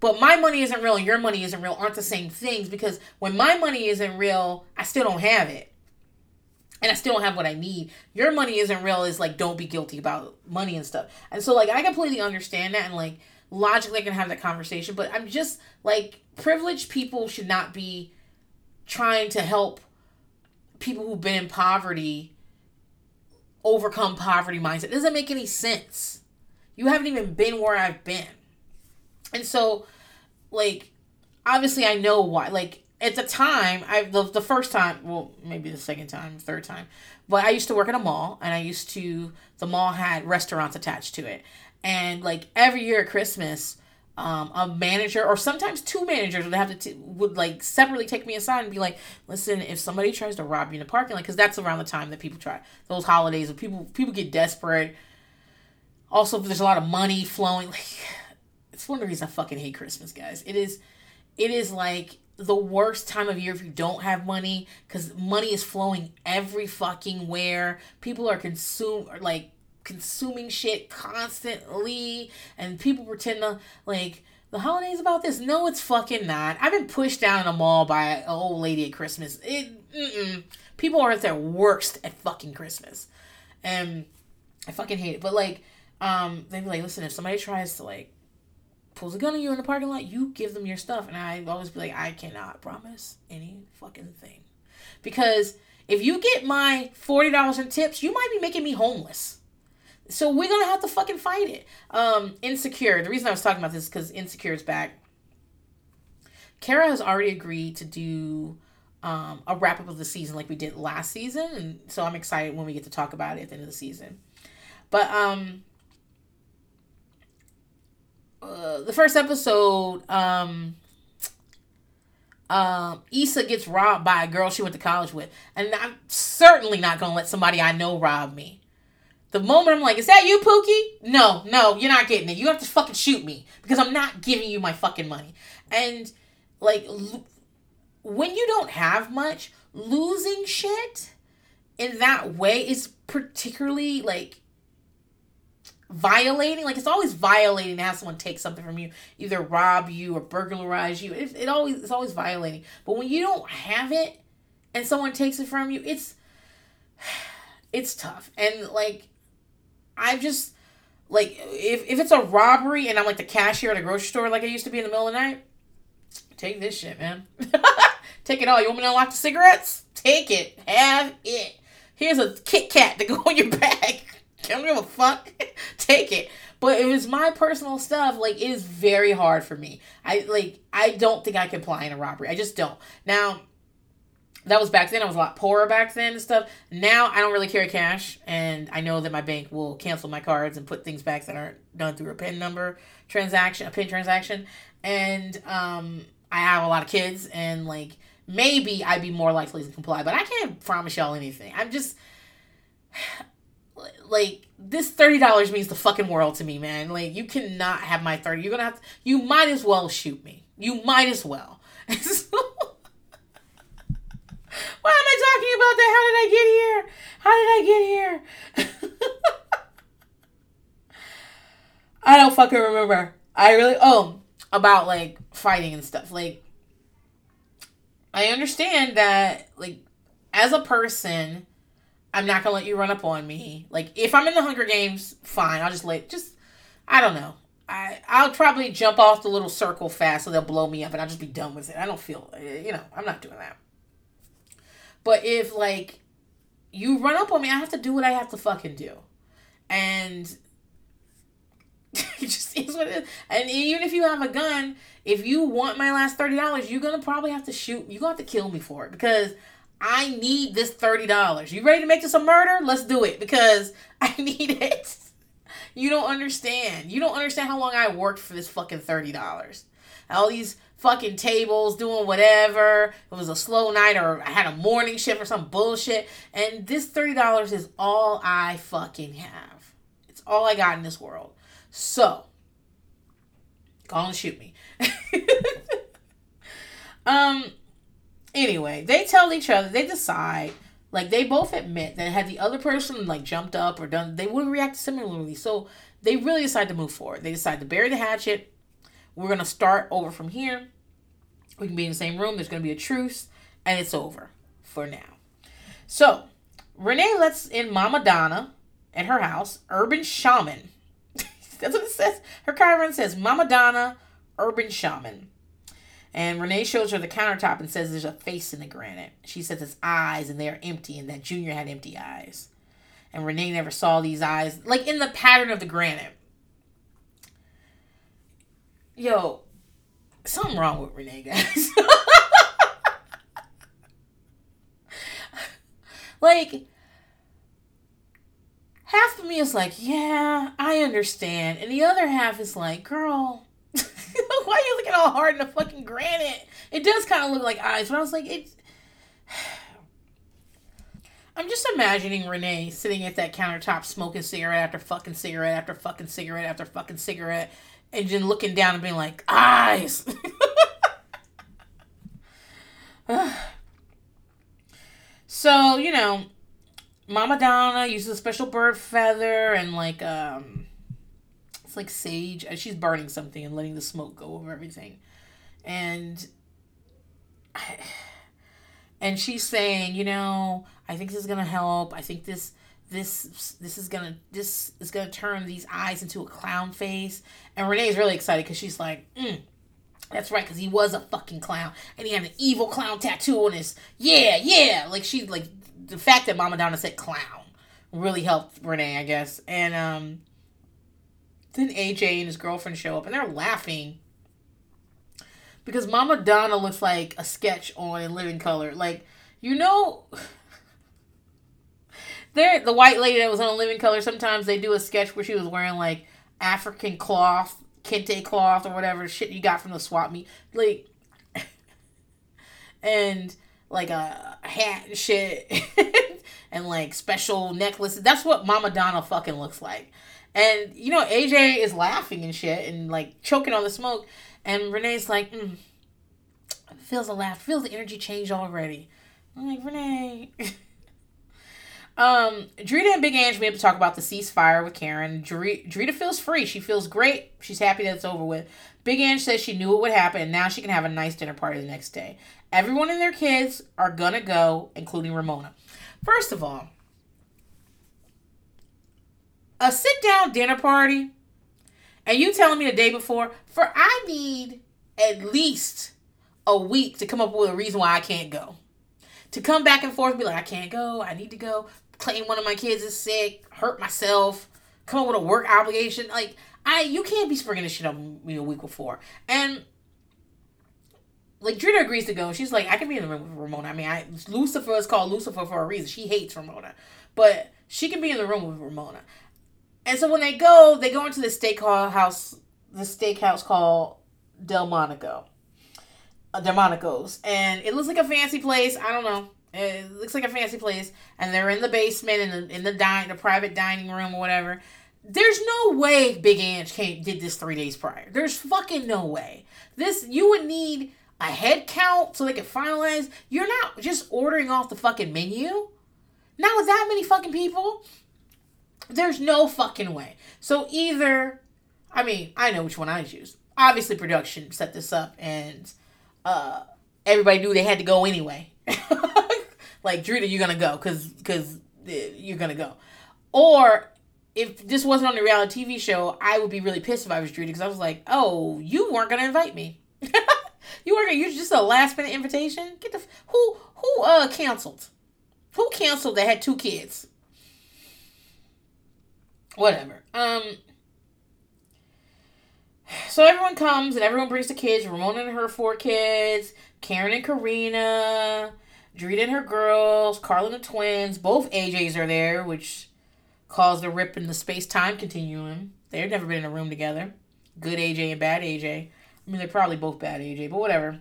But my money isn't real and your money isn't real aren't the same things because when my money isn't real, I still don't have it and I still don't have what I need. Your money isn't real is like don't be guilty about money and stuff. And so like I completely understand that and like logically I can have that conversation, but I'm just like privileged people should not be trying to help people who've been in poverty overcome poverty mindset. It doesn't make any sense. You haven't even been where I've been. And so like obviously I know why like at the time, I the, the first time, well, maybe the second time, third time, but I used to work at a mall, and I used to the mall had restaurants attached to it, and like every year at Christmas, um, a manager or sometimes two managers would have to t- would like separately take me aside and be like, listen, if somebody tries to rob you in the parking lot, because that's around the time that people try those holidays, when people people get desperate. Also, there's a lot of money flowing. Like, it's one of the reasons I fucking hate Christmas, guys. It is, it is like the worst time of year if you don't have money because money is flowing every fucking where. People are consume like consuming shit constantly, and people pretend to like the holidays about this. No, it's fucking not. I've been pushed down in a mall by an old lady at Christmas. It mm-mm. people are at their worst at fucking Christmas, and I fucking hate it. But like, um, they'd be like, listen, if somebody tries to like pulls a gun on you in the parking lot, you give them your stuff. And I always be like, I cannot promise any fucking thing. Because if you get my $40 in tips, you might be making me homeless. so we're gonna have to fucking fight it. Um, Insecure. The reason I was talking about this is because Insecure is back. Kara has already agreed to do um, a wrap up of the season like we did last season, and so I'm excited when we get to talk about it at the end of the season. But um, uh, the first episode, um, um, Issa gets robbed by a girl she went to college with, and I'm certainly not gonna let somebody I know rob me. The moment I'm like, is that you, Pookie? No, no, you're not getting it. You have to fucking shoot me because I'm not giving you my fucking money. And like, l- when you don't have much, losing shit in that way is particularly like violating. Like, it's always violating to have someone take something from you, either rob you or burglarize you. It, it always it's always violating. But when you don't have it and someone takes it from you, it's it's tough. And like I've just like if if it's a robbery and I'm like the cashier at a grocery store like I used to be in the middle of the night, take this shit, man. take it all. You want me to unlock the cigarettes? Take it. Have it. Here's a Kit Kat to go on your bag. Don't give a fuck. take it. But if it's my personal stuff, like it is very hard for me. I like I don't think I can apply in a robbery. I just don't. Now that was back then. I was a lot poorer back then and stuff. Now I don't really carry cash, and I know that my bank will cancel my cards and put things back that aren't done through a PIN number transaction, a PIN transaction. And um, I have a lot of kids, and like maybe I'd be more likely to comply, but I can't promise y'all anything. I'm just like this thirty dollars means the fucking world to me, man. Like you cannot have my thirty. You're gonna have to. You might as well shoot me. You might as well. Why am I talking about that? How did I get here? How did I get here? I don't fucking remember. I really oh about like fighting and stuff. Like I understand that like as a person, I'm not gonna let you run up on me. Like if I'm in the Hunger Games, fine. I'll just let just I don't know. I I'll probably jump off the little circle fast so they'll blow me up and I'll just be done with it. I don't feel eh, you know I'm not doing that. But if like you run up on me, I have to do what I have to fucking do. And it just is what it is. And even if you have a gun, if you want my last thirty dollars, you're gonna probably have to shoot. You're gonna have to kill me for it because I need this thirty dollars. You ready to make this a murder? Let's do it because I need it. You don't understand. You don't understand how long I worked for this fucking thirty dollars. All these fucking tables, doing whatever. It was a slow night or I had a morning shift or some bullshit. And this $30 is all I fucking have. It's all I got in this world. So, call and shoot me. um, anyway, they tell each other, they decide, like they both admit that had the other person like jumped up or done, they would react similarly. So they really decide to move forward. They decide to bury the hatchet we're to start over from here. We can be in the same room. There's to be a truce, and it's over for now. So, Renee lets in Mama Donna at her house, urban shaman. That's what it says. Her caravan says Mama Donna, urban shaman. And Renee shows her the countertop and says there's a face in the granite. She says it's eyes and they're empty, and that Junior had empty eyes. And Renee never saw these eyes, like in the pattern of the granite. Yo, something wrong with Renee, guys. like, half of me is like, yeah, I understand. And the other half is like, girl, why are you looking all hard in the fucking granite? It does kind of look like eyes, but I was like, it's. I'm just imagining Renee sitting at that countertop smoking cigarette after fucking cigarette after fucking cigarette after fucking cigarette and then looking down and being like, eyes. so, you know, Mama Donna uses a special bird feather and like um it's like sage. Uh, she's burning something and letting the smoke go over everything. And and she's saying, you know, I think this is gonna help. I think this this this is gonna this is gonna turn these eyes into a clown face and renee's really excited because she's like mm, that's right because he was a fucking clown and he had an evil clown tattoo on his yeah yeah like she like the fact that mama donna said clown really helped Renee, I guess. And um, then AJ and his girlfriend show up, and they're laughing because Mama Donna looks like a sketch on In Living Color. Like, you know, there the white lady that was on Living Color. Sometimes they do a sketch where she was wearing like African cloth, kente cloth, or whatever shit you got from the swap meet, like, and like a hat and shit, and like special necklaces. That's what Mama Donna fucking looks like. And you know, AJ is laughing and shit and like choking on the smoke. And Renee's like, mm, feels the laugh, feels the energy change already. I'm like, Renee. um, Drita and Big Ange made up to talk about the ceasefire with Karen. Drita feels free. She feels great. She's happy that it's over with. Big Ange says she knew it would happen and now she can have a nice dinner party the next day. Everyone and their kids are gonna go, including Ramona. First of all, a sit down dinner party, and you telling me the day before, for I need at least a week to come up with a reason why I can't go. To come back and forth, be like, I can't go, I need to go, claim one of my kids is sick, hurt myself, come up with a work obligation. Like, I you can't be springing this shit on me a week before. And like Drita agrees to go. She's like, I can be in the room with Ramona. I mean, I Lucifer is called Lucifer for a reason. She hates Ramona, but she can be in the room with Ramona. And so when they go, they go into the steakhouse, the steakhouse called Delmonico, uh, Delmonico's, and it looks like a fancy place. I don't know. It looks like a fancy place, and they're in the basement in the in the dine, the private dining room or whatever. There's no way Big Ange came did this three days prior. There's fucking no way. This you would need a head count so they can finalize. You're not just ordering off the fucking menu. Not with that many fucking people. There's no fucking way. So either, I mean, I know which one I choose. Obviously, production set this up, and uh, everybody knew they had to go anyway. like Drita, you're gonna go because because uh, you're gonna go. Or if this wasn't on the reality TV show, I would be really pissed if I was Drita because I was like, oh, you weren't gonna invite me. you weren't. Going to you just a last minute invitation. Get the who who uh canceled. Who canceled that had two kids? Whatever. Um. So everyone comes and everyone brings the kids. Ramona and her four kids, Karen and Karina, Drita and her girls, Carla and the twins. Both AJs are there, which caused a rip in the space time continuum. They've never been in a room together. Good AJ and bad AJ. I mean, they're probably both bad AJ, but whatever.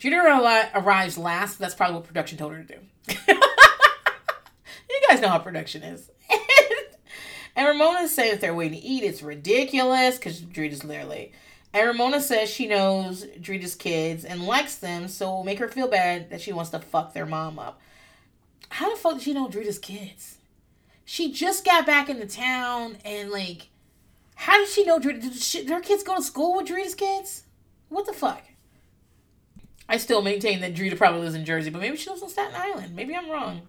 Drita arrives last. That's probably what production told her to do. you guys know how production is. And Ramona says if they're waiting to eat. It's ridiculous because Drita's literally. And Ramona says she knows Drita's kids and likes them, so it'll make her feel bad that she wants to fuck their mom up. How the fuck did she know Drita's kids? She just got back into town and like, how did she know Drita? Did, she, did her kids go to school with Drita's kids? What the fuck? I still maintain that Drita probably lives in Jersey, but maybe she lives on Staten Island. Maybe I'm wrong.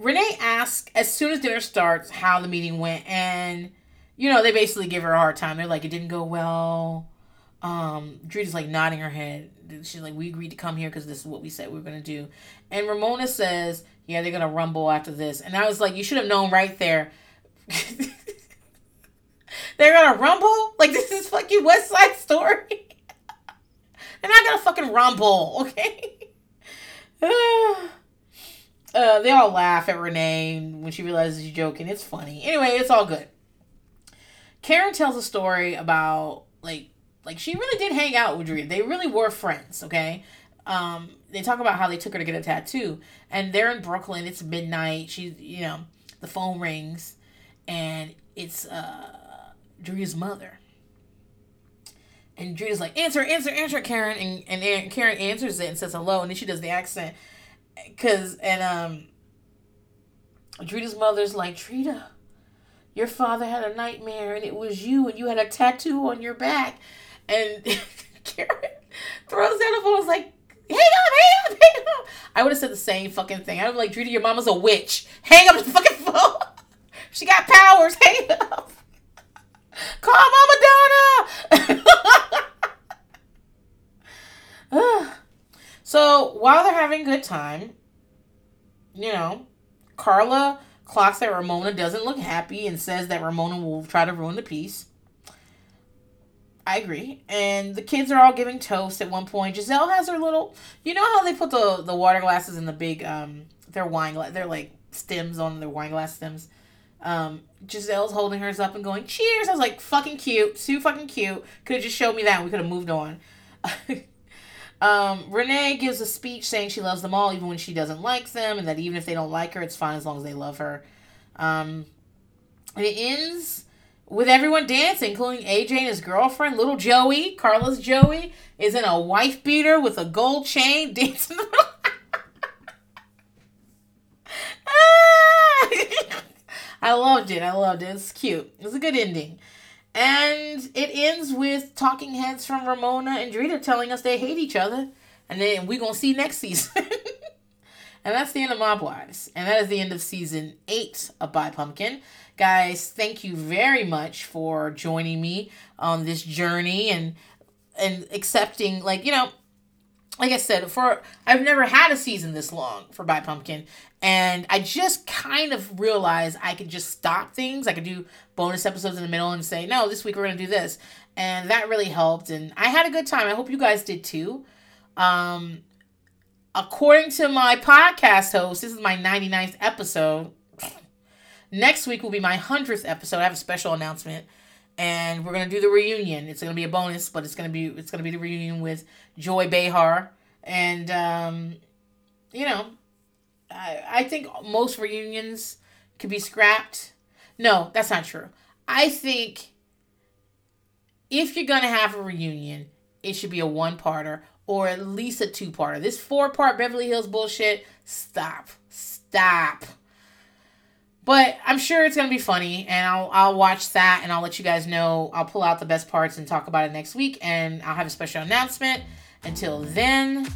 Renee asks as soon as dinner starts how the meeting went, and you know they basically give her a hard time. They're like, it didn't go well. Um, Drita's like nodding her head. She's like, we agreed to come here because this is what we said we were gonna do. And Ramona says, yeah, they're gonna rumble after this. And I was like, you should have known right there. they're gonna rumble? Like this is fucking West Side Story. they're not gonna fucking rumble, okay? Uh, they all laugh at Renee when she realizes she's joking. It's funny. Anyway, it's all good. Karen tells a story about like like she really did hang out with Drita. They really were friends, okay? Um, they talk about how they took her to get a tattoo, and they're in Brooklyn. It's midnight. She's you know the phone rings, and it's uh Drita's mother. And Drita's like, answer, answer, answer, Karen. And, and Karen answers it and says hello. And then she does the accent. Cause and um Drita's mother's like, Drita, your father had a nightmare and it was you and you had a tattoo on your back. And Karen throws down the phone was like, hang up, hang up, hang up. I would have said the same fucking thing. I would like, Drita, your mama's a witch. Hang up the fucking phone. she got powers. Hang up. Call Mama Donna. So while they're having a good time, you know, Carla clocks that Ramona doesn't look happy and says that Ramona will try to ruin the peace. I agree. And the kids are all giving toast at one point. Giselle has her little you know how they put the the water glasses in the big um their wine glass they're like stems on their wine glass stems. Um Gizelle's holding hers up and going, Cheers. I was like, fucking cute, too fucking cute. Could have just showed me that we could have moved on. um, Renee gives a speech saying she loves them all even when she doesn't like them, and that even if they don't like her, it's fine as long as they love her. Um, and it ends with everyone dancing, including AJ and his girlfriend, little Joey, Carla's Joey, is in a wife beater with a gold chain dancing. I loved it. I loved it. It's cute. It's a good ending. And it ends with talking heads from Ramona and Drita telling us they hate each other. And then we're going to see next season. and that's the end of Mob Wives. And that is the end of season eight of By Pumpkin. Guys, thank you very much for joining me on this journey and and accepting like, you know, like I said, for I've never had a season this long for By Pumpkin, and I just kind of realized I could just stop things. I could do bonus episodes in the middle and say, no, this week we're gonna do this, and that really helped. And I had a good time. I hope you guys did too. Um, according to my podcast host, this is my 99th episode. Next week will be my 100th episode. I have a special announcement and we're gonna do the reunion. It's gonna be a bonus, but it's gonna be it's gonna be the reunion with Joy Behar, and um, you know, I I think most reunions could be scrapped. No, that's not true. I think if you're gonna have a reunion, it should be a one parter or at least a two parter. This four part Beverly Hills bullshit, stop, stop. But I'm sure it's gonna be funny, and I'll I'll watch that, and I'll let you guys know. I'll pull out the best parts and talk about it next week, and I'll have a special announcement. Until then,